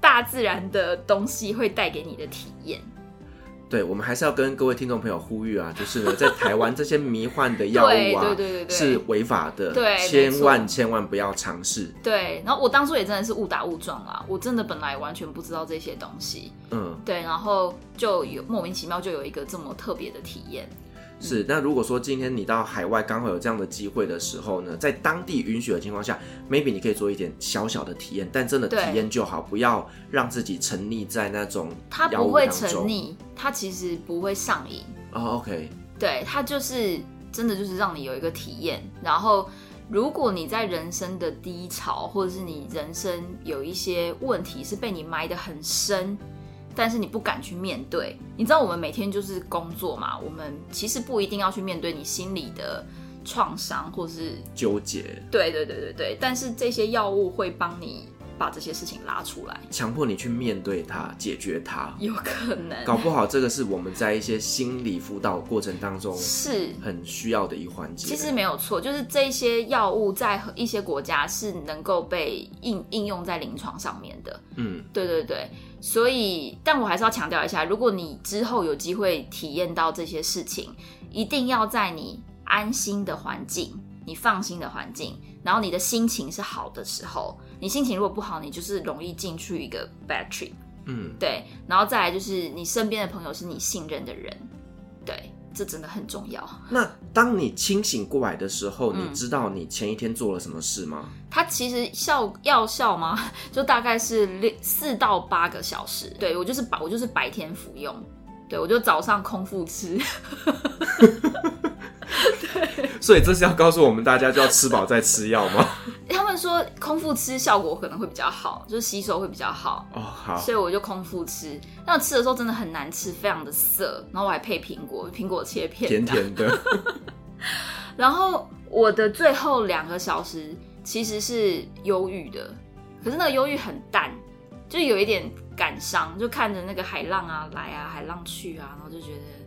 大自然的东西会带给你的体验。
对，我们还是要跟各位听众朋友呼吁啊，就是呢，在台湾这些迷幻的药物啊，对对对对对，是违法的，对，千万千万不要尝试。
对，然后我当初也真的是误打误撞啊，我真的本来完全不知道这些东西，嗯，对，然后就有莫名其妙就有一个这么特别的体验。
是，那如果说今天你到海外刚好有这样的机会的时候呢，在当地允许的情况下，maybe 你可以做一点小小的体验，但真的体验就好，不要让自己沉溺在那种。它不会沉溺，
它其实不会上瘾。
哦、oh，OK。
对，它就是真的就是让你有一个体验。然后，如果你在人生的低潮，或者是你人生有一些问题是被你埋得很深。但是你不敢去面对，你知道我们每天就是工作嘛，我们其实不一定要去面对你心里的创伤或是
纠结。
对对对对对，但是这些药物会帮你把这些事情拉出来，
强迫你去面对它，解决它。
有可能，
搞不好这个是我们在一些心理辅导过程当中
是
很需要的一环节。
其实没有错，就是这些药物在一些国家是能够被应应用在临床上面的。嗯，对对对。所以，但我还是要强调一下，如果你之后有机会体验到这些事情，一定要在你安心的环境、你放心的环境，然后你的心情是好的时候。你心情如果不好，你就是容易进去一个 bad trip。嗯，对。然后再来就是你身边的朋友是你信任的人，对。这真的很重要。
那当你清醒过来的时候，
嗯、
你知道你前一天做了什么事吗？
它其实效药效吗？(laughs) 就大概是六四到八个小时。对，我就是白，我就是白天服用。对，我就早上空腹吃。(laughs) (laughs) 对，
所以这是要告诉我们大家就要吃饱再吃药吗？(laughs)
他们说空腹吃效果可能会比较好，就是吸收会比较好。
哦，好。
所以我就空腹吃，但我吃的时候真的很难吃，非常的涩，然后我还配苹果，苹果切片，
甜甜的。(laughs)
然后我的最后两个小时其实是忧郁的，可是那个忧郁很淡，就有一点感伤，就看着那个海浪啊来啊，海浪去啊，然后就觉得。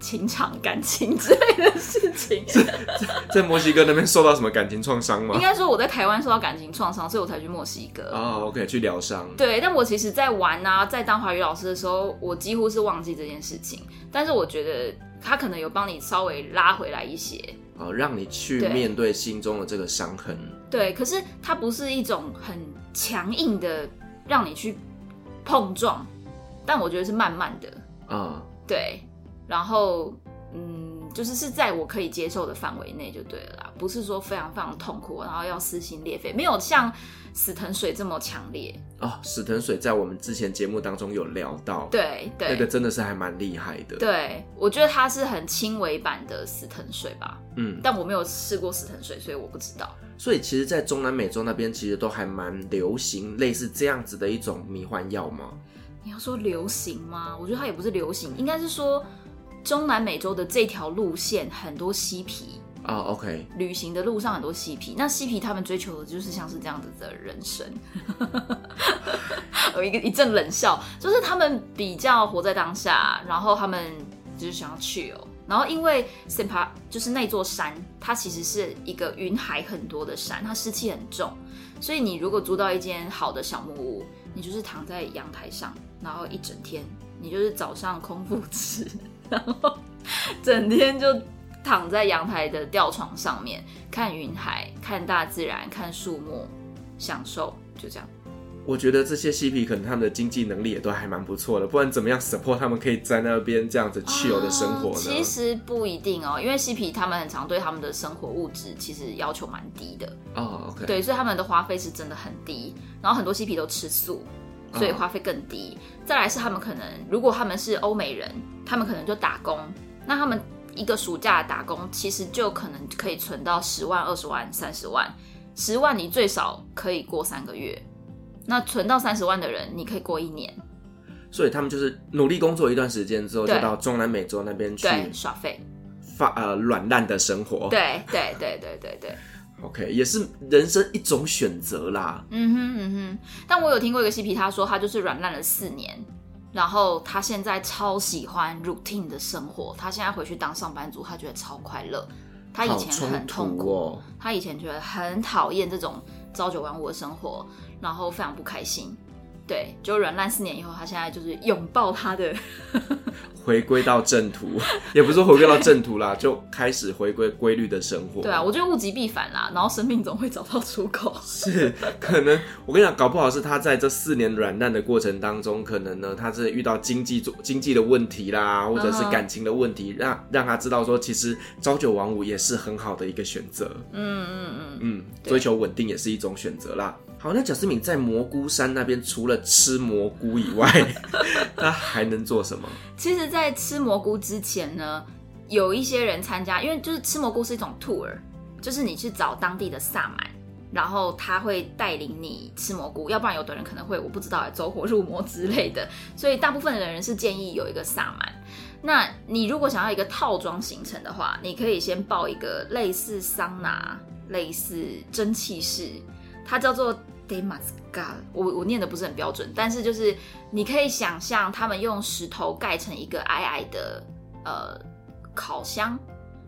情场感情之类的事情，(laughs)
在墨西哥那边受到什么感情创伤吗？
应该说我在台湾受到感情创伤，所以我才去墨西哥。
哦、oh,，OK，去疗伤。
对，但我其实，在玩啊，在当华语老师的时候，我几乎是忘记这件事情。但是我觉得他可能有帮你稍微拉回来一些，
哦、oh,，让你去面对心中的这个伤痕。
对，可是它不是一种很强硬的让你去碰撞，但我觉得是慢慢的。啊、uh.，对。然后，嗯，就是是在我可以接受的范围内就对了啦，不是说非常非常痛苦，然后要撕心裂肺，没有像死藤水这么强烈
哦。死藤水在我们之前节目当中有聊到，
对对，
那个真的是还蛮厉害的。
对，我觉得它是很轻微版的死藤水吧，
嗯，
但我没有试过死藤水，所以我不知道。
所以其实，在中南美洲那边，其实都还蛮流行类似这样子的一种迷幻药吗？
你要说流行吗？我觉得它也不是流行，应该是说。中南美洲的这条路线很多嬉皮
啊、oh,，OK，
旅行的路上很多嬉皮，那嬉皮他们追求的就是像是这样子的人生。(laughs) 有一个一阵冷笑，就是他们比较活在当下，然后他们就是想要去哦。然后因为 Sampa 就是那座山，它其实是一个云海很多的山，它湿气很重，所以你如果租到一间好的小木屋，你就是躺在阳台上，然后一整天，你就是早上空腹吃。然 (laughs) 后整天就躺在阳台的吊床上面，看云海，看大自然，看树木，享受，就这样。
我觉得这些嬉皮可能他们的经济能力也都还蛮不错的，不然怎么样 support 他们可以在那边这样子 chill 的生活呢？
其实不一定哦，因为嬉皮他们很常对他们的生活物质其实要求蛮低的
哦。Oh, OK，
对，所以他们的花费是真的很低。然后很多嬉皮都吃素。所以花费更低。再来是他们可能，如果他们是欧美人，他们可能就打工。那他们一个暑假打工，其实就可能可以存到十万、二十万、三十万。十万你最少可以过三个月，那存到三十万的人，你可以过一年。
所以他们就是努力工作一段时间之后，就到中南美洲那边去
耍废，
发呃软烂的生活。
对对对对对对。
OK，也是人生一种选择啦。
嗯哼嗯哼，但我有听过一个嬉皮，他说他就是软烂了四年，然后他现在超喜欢 routine 的生活。他现在回去当上班族，他觉得超快乐。他以前很痛苦，哦，他以前觉得很讨厌这种朝九晚五的生活，然后非常不开心。对，就软烂四年以后，他现在就是拥抱他的。(laughs)
回归到正途，(laughs) 也不是说回归到正途啦，就开始回归规律的生活。
对啊，我觉得物极必反啦，然后生命总会找到出口。
是，可能我跟你讲，搞不好是他在这四年软烂的过程当中，可能呢，他是遇到经济经济的问题啦，或者是感情的问题，嗯、让让他知道说，其实朝九晚五也是很好的一个选择。
嗯嗯嗯
嗯，追求稳定也是一种选择啦。好，那贾斯敏在蘑菇山那边，除了吃蘑菇以外，(laughs) 他还能做什么？
其实，在吃蘑菇之前呢，有一些人参加，因为就是吃蘑菇是一种 tour，就是你去找当地的萨满，然后他会带领你吃蘑菇，要不然有的人可能会我不知道走火入魔之类的，(laughs) 所以大部分的人是建议有一个萨满。那你如果想要一个套装行程的话，你可以先报一个类似桑拿、类似蒸汽室，它叫做。Temazcal，我我念的不是很标准，但是就是你可以想象他们用石头盖成一个矮矮的呃烤箱，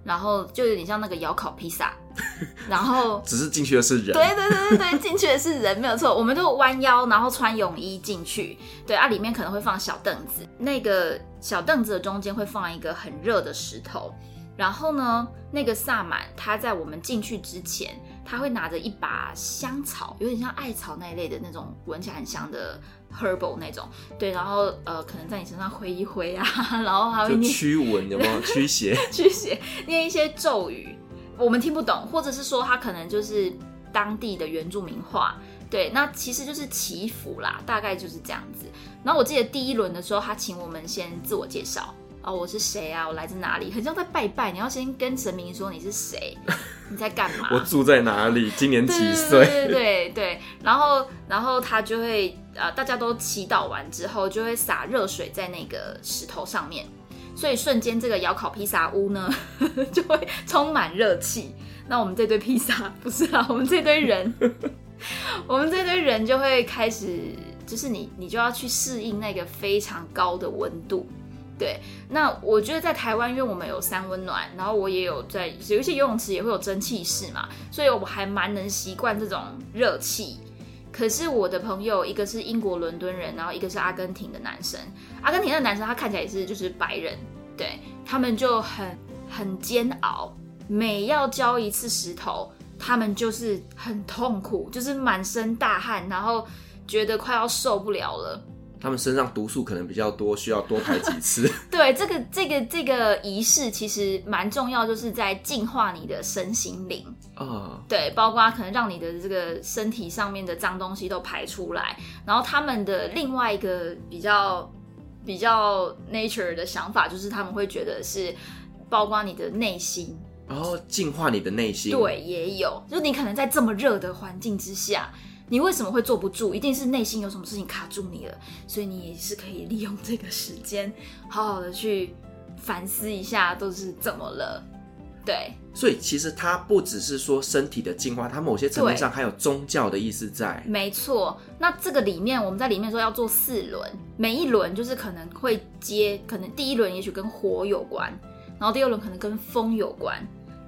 然后就有点像那个窑烤披萨，(laughs) 然后
只是进去的是人，
对对对对对，进去的是人没有错，我们就弯腰，然后穿泳衣进去，对啊，里面可能会放小凳子，那个小凳子的中间会放一个很热的石头。然后呢，那个萨满他在我们进去之前，他会拿着一把香草，有点像艾草那一类的那种，闻起来很香的 herbal 那种。对，然后呃，可能在你身上挥一挥啊，(laughs) 然后还会念
驱蚊，有没有 (laughs) 驱邪？
驱邪，念一些咒语，我们听不懂，或者是说他可能就是当地的原住民话。对，那其实就是祈福啦，大概就是这样子。然后我记得第一轮的时候，他请我们先自我介绍。哦，我是谁啊？我来自哪里？很像在拜拜，你要先跟神明说你是谁，你在干嘛？
我住在哪里？今年几岁？
对对对对。然后，然后他就会呃，大家都祈祷完之后，就会洒热水在那个石头上面，所以瞬间这个窑烤披萨屋呢，(laughs) 就会充满热气。那我们这堆披萨不是啊，我们这堆人，(laughs) 我们这堆人就会开始，就是你你就要去适应那个非常高的温度。对，那我觉得在台湾，因为我们有三温暖，然后我也有在有一些游泳池也会有蒸汽室嘛，所以我还蛮能习惯这种热气。可是我的朋友，一个是英国伦敦人，然后一个是阿根廷的男生，阿根廷的男生他看起来也是就是白人，对，他们就很很煎熬，每要浇一次石头，他们就是很痛苦，就是满身大汗，然后觉得快要受不了了。
他们身上毒素可能比较多，需要多排几次。(laughs)
对，这个这个这个仪式其实蛮重要，就是在净化你的身心灵啊。Oh. 对，包括可能让你的这个身体上面的脏东西都排出来。然后他们的另外一个比较比较 nature 的想法，就是他们会觉得是包括你的内心，
然后净化你的内心。
对，也有，就是你可能在这么热的环境之下。你为什么会坐不住？一定是内心有什么事情卡住你了，所以你也是可以利用这个时间，好好的去反思一下都是怎么了。对，
所以其实它不只是说身体的进化，它某些层面上还有宗教的意思在。
没错，那这个里面我们在里面说要做四轮，每一轮就是可能会接，可能第一轮也许跟火有关，然后第二轮可能跟风有关。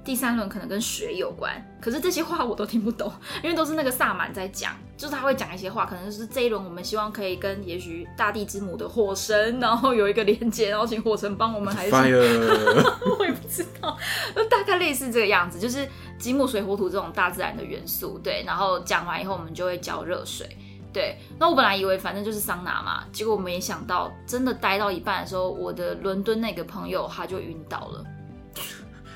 第三轮可能跟水有关，可是这些话我都听不懂，因为都是那个萨满在讲，就是他会讲一些话，可能就是这一轮我们希望可以跟也许大地之母的火神，然后有一个连接，然后请火神帮我们，还是 (laughs) 我也不知道，大概类似这个样子，就是金木水火土这种大自然的元素，对，然后讲完以后我们就会浇热水，对，那我本来以为反正就是桑拿嘛，结果我没想到真的待到一半的时候，我的伦敦那个朋友他就晕倒了。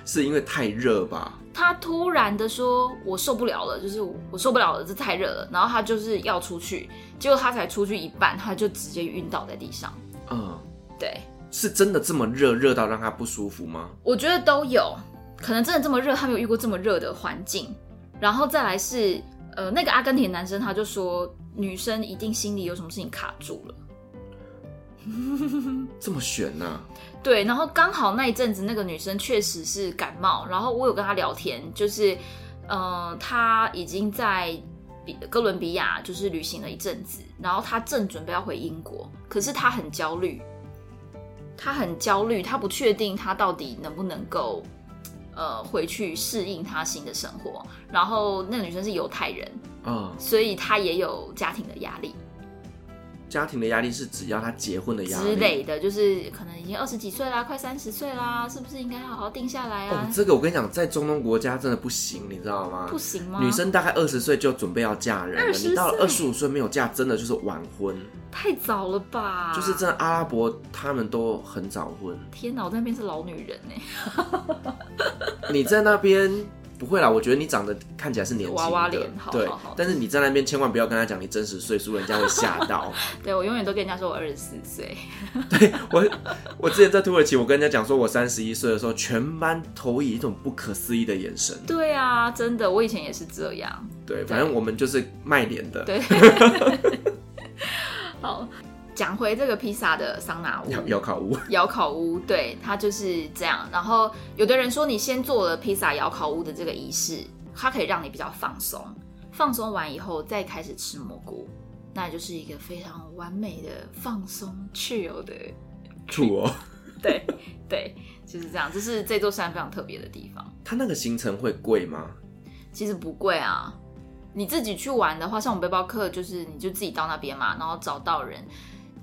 是因为太热吧？
他突然的说：“我受不了了，就是我受不了了，这太热了。”然后他就是要出去，结果他才出去一半，他就直接晕倒在地上。嗯，对，
是真的这么热，热到让他不舒服吗？
我觉得都有可能，真的这么热，他没有遇过这么热的环境。然后再来是，呃，那个阿根廷男生他就说，女生一定心里有什么事情卡住了。(laughs)
这么悬呢、啊？
对，然后刚好那一阵子那个女生确实是感冒，然后我有跟她聊天，就是，呃，她已经在比哥伦比亚就是旅行了一阵子，然后她正准备要回英国，可是她很焦虑，她很焦虑，她不确定她到底能不能够，呃，回去适应她新的生活。然后那个女生是犹太人，嗯，所以她也有家庭的压力。
家庭的压力是只要他结婚的压力
之类的，就是可能已经二十几岁啦，快三十岁啦，是不是应该好好定下来啊？
哦，这个我跟你讲，在中东国家真的不行，你知道吗？
不行吗？
女生大概二十岁就准备要嫁人了，你到了二十五岁没有嫁，真的就是晚婚，
太早了吧？
就是真的阿拉伯他们都很早婚。
天哪，我在那边是老女人呢。(laughs)
你在那边？不会啦，我觉得你长得看起来是年轻的，
娃娃脸，好好好，
对。但是你在那边千万不要跟他讲你真实岁数，人家会吓到。(laughs)
对，我永远都跟人家说我二十四岁。(laughs)
对我，我之前在土耳其，我跟人家讲说我三十一岁的时候，全班投以一种不可思议的眼神。
对啊，真的，我以前也是这样。
对，反正我们就是卖脸的。
对。(laughs) 好。讲回这个披萨的桑拿屋，(laughs)
窑烤屋，(laughs)
窑烤屋，对，它就是这样。然后有的人说，你先做了披萨窑烤屋的这个仪式，它可以让你比较放松，放松完以后再开始吃蘑菇，那就是一个非常完美的放松、chill 的
处哦。
对对，就是这样。这是这座山非常特别的地方。
它那个行程会贵吗？
其实不贵啊，你自己去玩的话，像我们背包客，就是你就自己到那边嘛，然后找到人。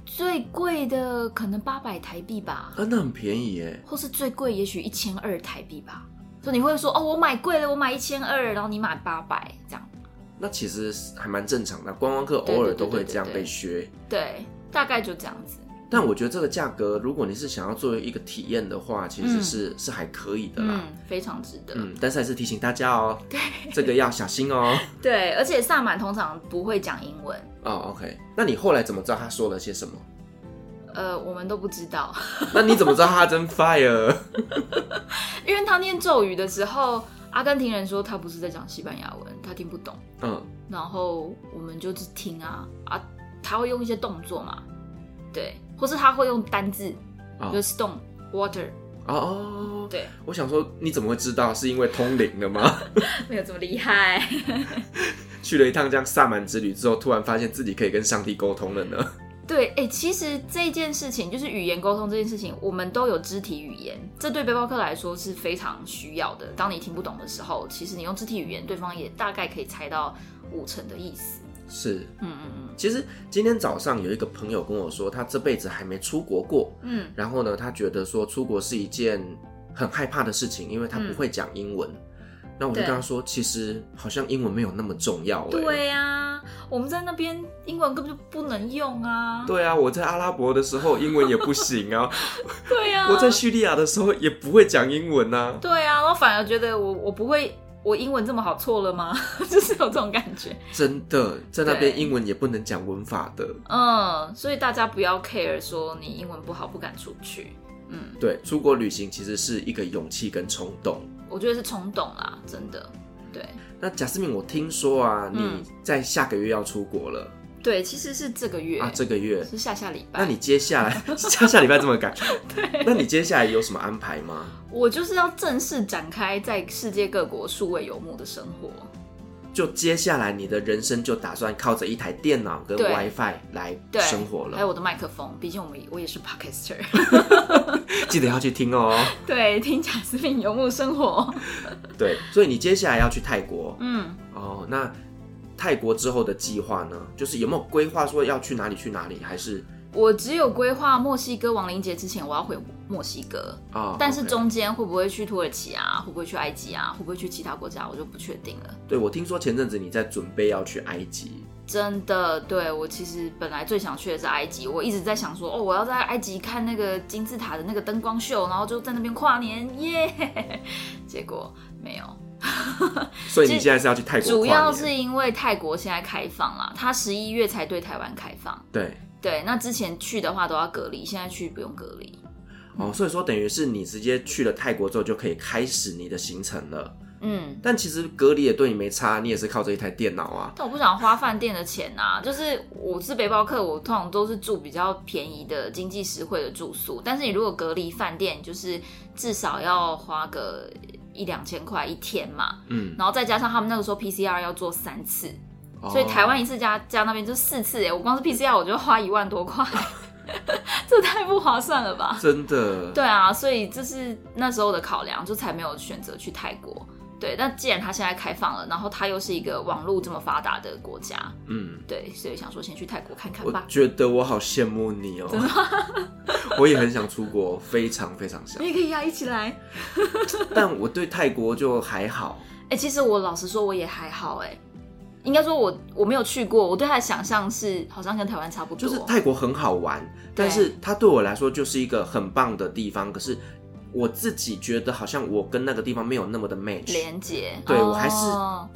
最贵的可能八百台币吧，
啊，那很便宜耶。
或是最贵也许一千二台币吧。所以你会说哦，我买贵了，我买一千二，然后你买八百这样。
那其实还蛮正常的，观光客偶尔都会这样被削。
对，大概就这样子。
但我觉得这个价格，如果你是想要作为一个体验的话，其实是、嗯、是还可以的啦，
嗯，非常值得。
嗯，但是还是提醒大家哦，
对，
这个要小心哦。(laughs)
对，而且萨满通常不会讲英文。
哦，OK，那你后来怎么知道他说了些什么？
呃，我们都不知道。(laughs)
那你怎么知道他真 fire？(laughs)
因为他念咒语的时候，阿根廷人说他不是在讲西班牙文，他听不懂。嗯，然后我们就是听啊啊，他会用一些动作嘛，对。或是他会用单字，就是 stone water
哦哦，
对，
我想说你怎么会知道？是因为通灵了吗？(laughs)
没有这么厉害。(laughs)
去了一趟这样萨满之旅之后，突然发现自己可以跟上帝沟通了呢。
对，哎、欸，其实这件事情就是语言沟通这件事情，我们都有肢体语言，这对背包客来说是非常需要的。当你听不懂的时候，其实你用肢体语言，对方也大概可以猜到五成的意思。
是，嗯嗯嗯。其实今天早上有一个朋友跟我说，他这辈子还没出国过，嗯，然后呢，他觉得说出国是一件很害怕的事情，因为他不会讲英文。嗯、那我就跟他说，其实好像英文没有那么重要。
对呀、啊，我们在那边英文根本就不能用啊。
对啊，我在阿拉伯的时候英文也不行啊。(laughs)
对呀、啊，
我在叙利亚的时候也不会讲英文啊。
对啊，我反而觉得我我不会。我英文这么好，错了吗？(laughs) 就是有这种感觉。
真的，在那边英文也不能讲文法的。
嗯，所以大家不要 care 说你英文不好不敢出去。嗯，
对，出国旅行其实是一个勇气跟冲动。
我觉得是冲动啦，真的。对。
那贾斯敏，我听说啊，你在下个月要出国了。
对，其实是这个月
啊，这个月
是下下礼拜。
那你接下来 (laughs) 下下礼拜这么赶？(laughs)
对。
那你接下来有什么安排吗？
我就是要正式展开在世界各国数位游牧的生活。
就接下来你的人生就打算靠着一台电脑跟 WiFi 来生活了。
还有我的麦克风，毕竟我们我也是 Podcaster。(laughs)
记得要去听哦。
对，听贾斯敏游牧生活。
对，所以你接下来要去泰国。嗯。哦，那。泰国之后的计划呢？就是有没有规划说要去哪里去哪里？还是
我只有规划墨西哥亡灵节之前我要回墨西哥啊，哦、但是中间会不会去土耳其啊？会不会去埃及啊？会不会去其他国家？我就不确定了。
对，我听说前阵子你在准备要去埃及，
真的？对，我其实本来最想去的是埃及，我一直在想说哦，我要在埃及看那个金字塔的那个灯光秀，然后就在那边跨年耶，(laughs) 结果没有。
所以你现在是要去泰国？
主要是因为泰国现在开放了，他十一月才对台湾开放。
对
对，那之前去的话都要隔离，现在去不用隔离。
哦，所以说等于是你直接去了泰国之后就可以开始你的行程了。嗯，但其实隔离也对你没差，你也是靠着一台电脑啊。
但我不想花饭店的钱啊，就是我是背包客，我通常都是住比较便宜的、经济实惠的住宿。但是你如果隔离饭店，就是至少要花个。一两千块一天嘛，嗯，然后再加上他们那个时候 PCR 要做三次，哦、所以台湾一次加加那边就四次哎，我光是 PCR 我就花一万多块，(laughs) 这太不划算了吧？
真的？
对啊，所以这是那时候的考量，就才没有选择去泰国。对，但既然它现在开放了，然后它又是一个网络这么发达的国家，嗯，对，所以想说先去泰国看看吧。
我觉得我好羡慕你哦，真的？(laughs) 我也很想出国，非常非常想。
你也可以呀，一起来。
但我对泰国就还好。
哎、欸，其实我老实说，我也还好。哎，应该说我我没有去过，我对它的想象是好像跟台湾差不多。
就是泰国很好玩，但是它对我来说就是一个很棒的地方。可是。我自己觉得好像我跟那个地方没有那么的 match
连接，
对、哦、我还是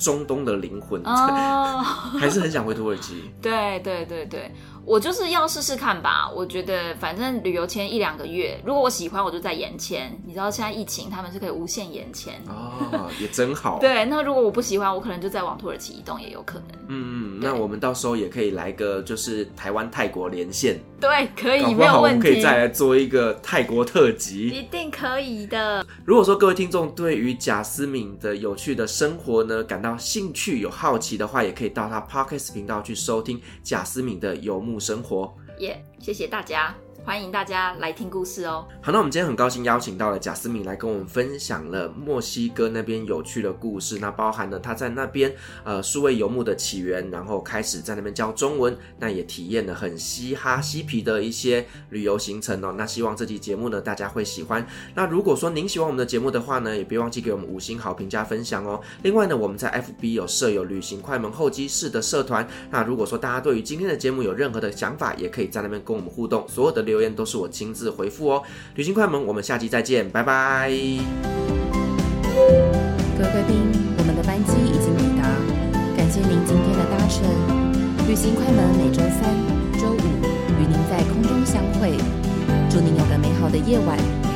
中东的灵魂，哦、(laughs) 还是很想回土耳其。
对对对对。我就是要试试看吧，我觉得反正旅游签一两个月，如果我喜欢，我就再延签。你知道现在疫情，他们是可以无限延签
哦，也真好。(laughs)
对，那如果我不喜欢，我可能就再往土耳其移动也有可能。
嗯嗯，那我们到时候也可以来个就是台湾泰国连线。
对，可以，没有问题。我们
可以再来做一个泰国特辑，
一定可以的。
如果说各位听众对于贾思敏的有趣的生活呢感到兴趣、有好奇的话，也可以到他 Podcast 频道去收听贾思敏的游牧生活。
耶谢谢大家。欢迎大家来听故事哦。
好，那我们今天很高兴邀请到了贾斯敏来跟我们分享了墨西哥那边有趣的故事，那包含了他在那边呃数位游牧的起源，然后开始在那边教中文，那也体验了很嘻哈嬉皮的一些旅游行程哦。那希望这期节目呢大家会喜欢。那如果说您喜欢我们的节目的话呢，也别忘记给我们五星好评加分享哦。另外呢，我们在 FB 有设有旅行快门候机室的社团，那如果说大家对于今天的节目有任何的想法，也可以在那边跟我们互动，所有的留言都是我亲自回复哦。旅行快门，我们下期再见，拜拜。
各位贵宾，我们的班机已经抵达，感谢您今天的搭乘。旅行快门每周三、周五与您在空中相会，祝您有个美好的夜晚。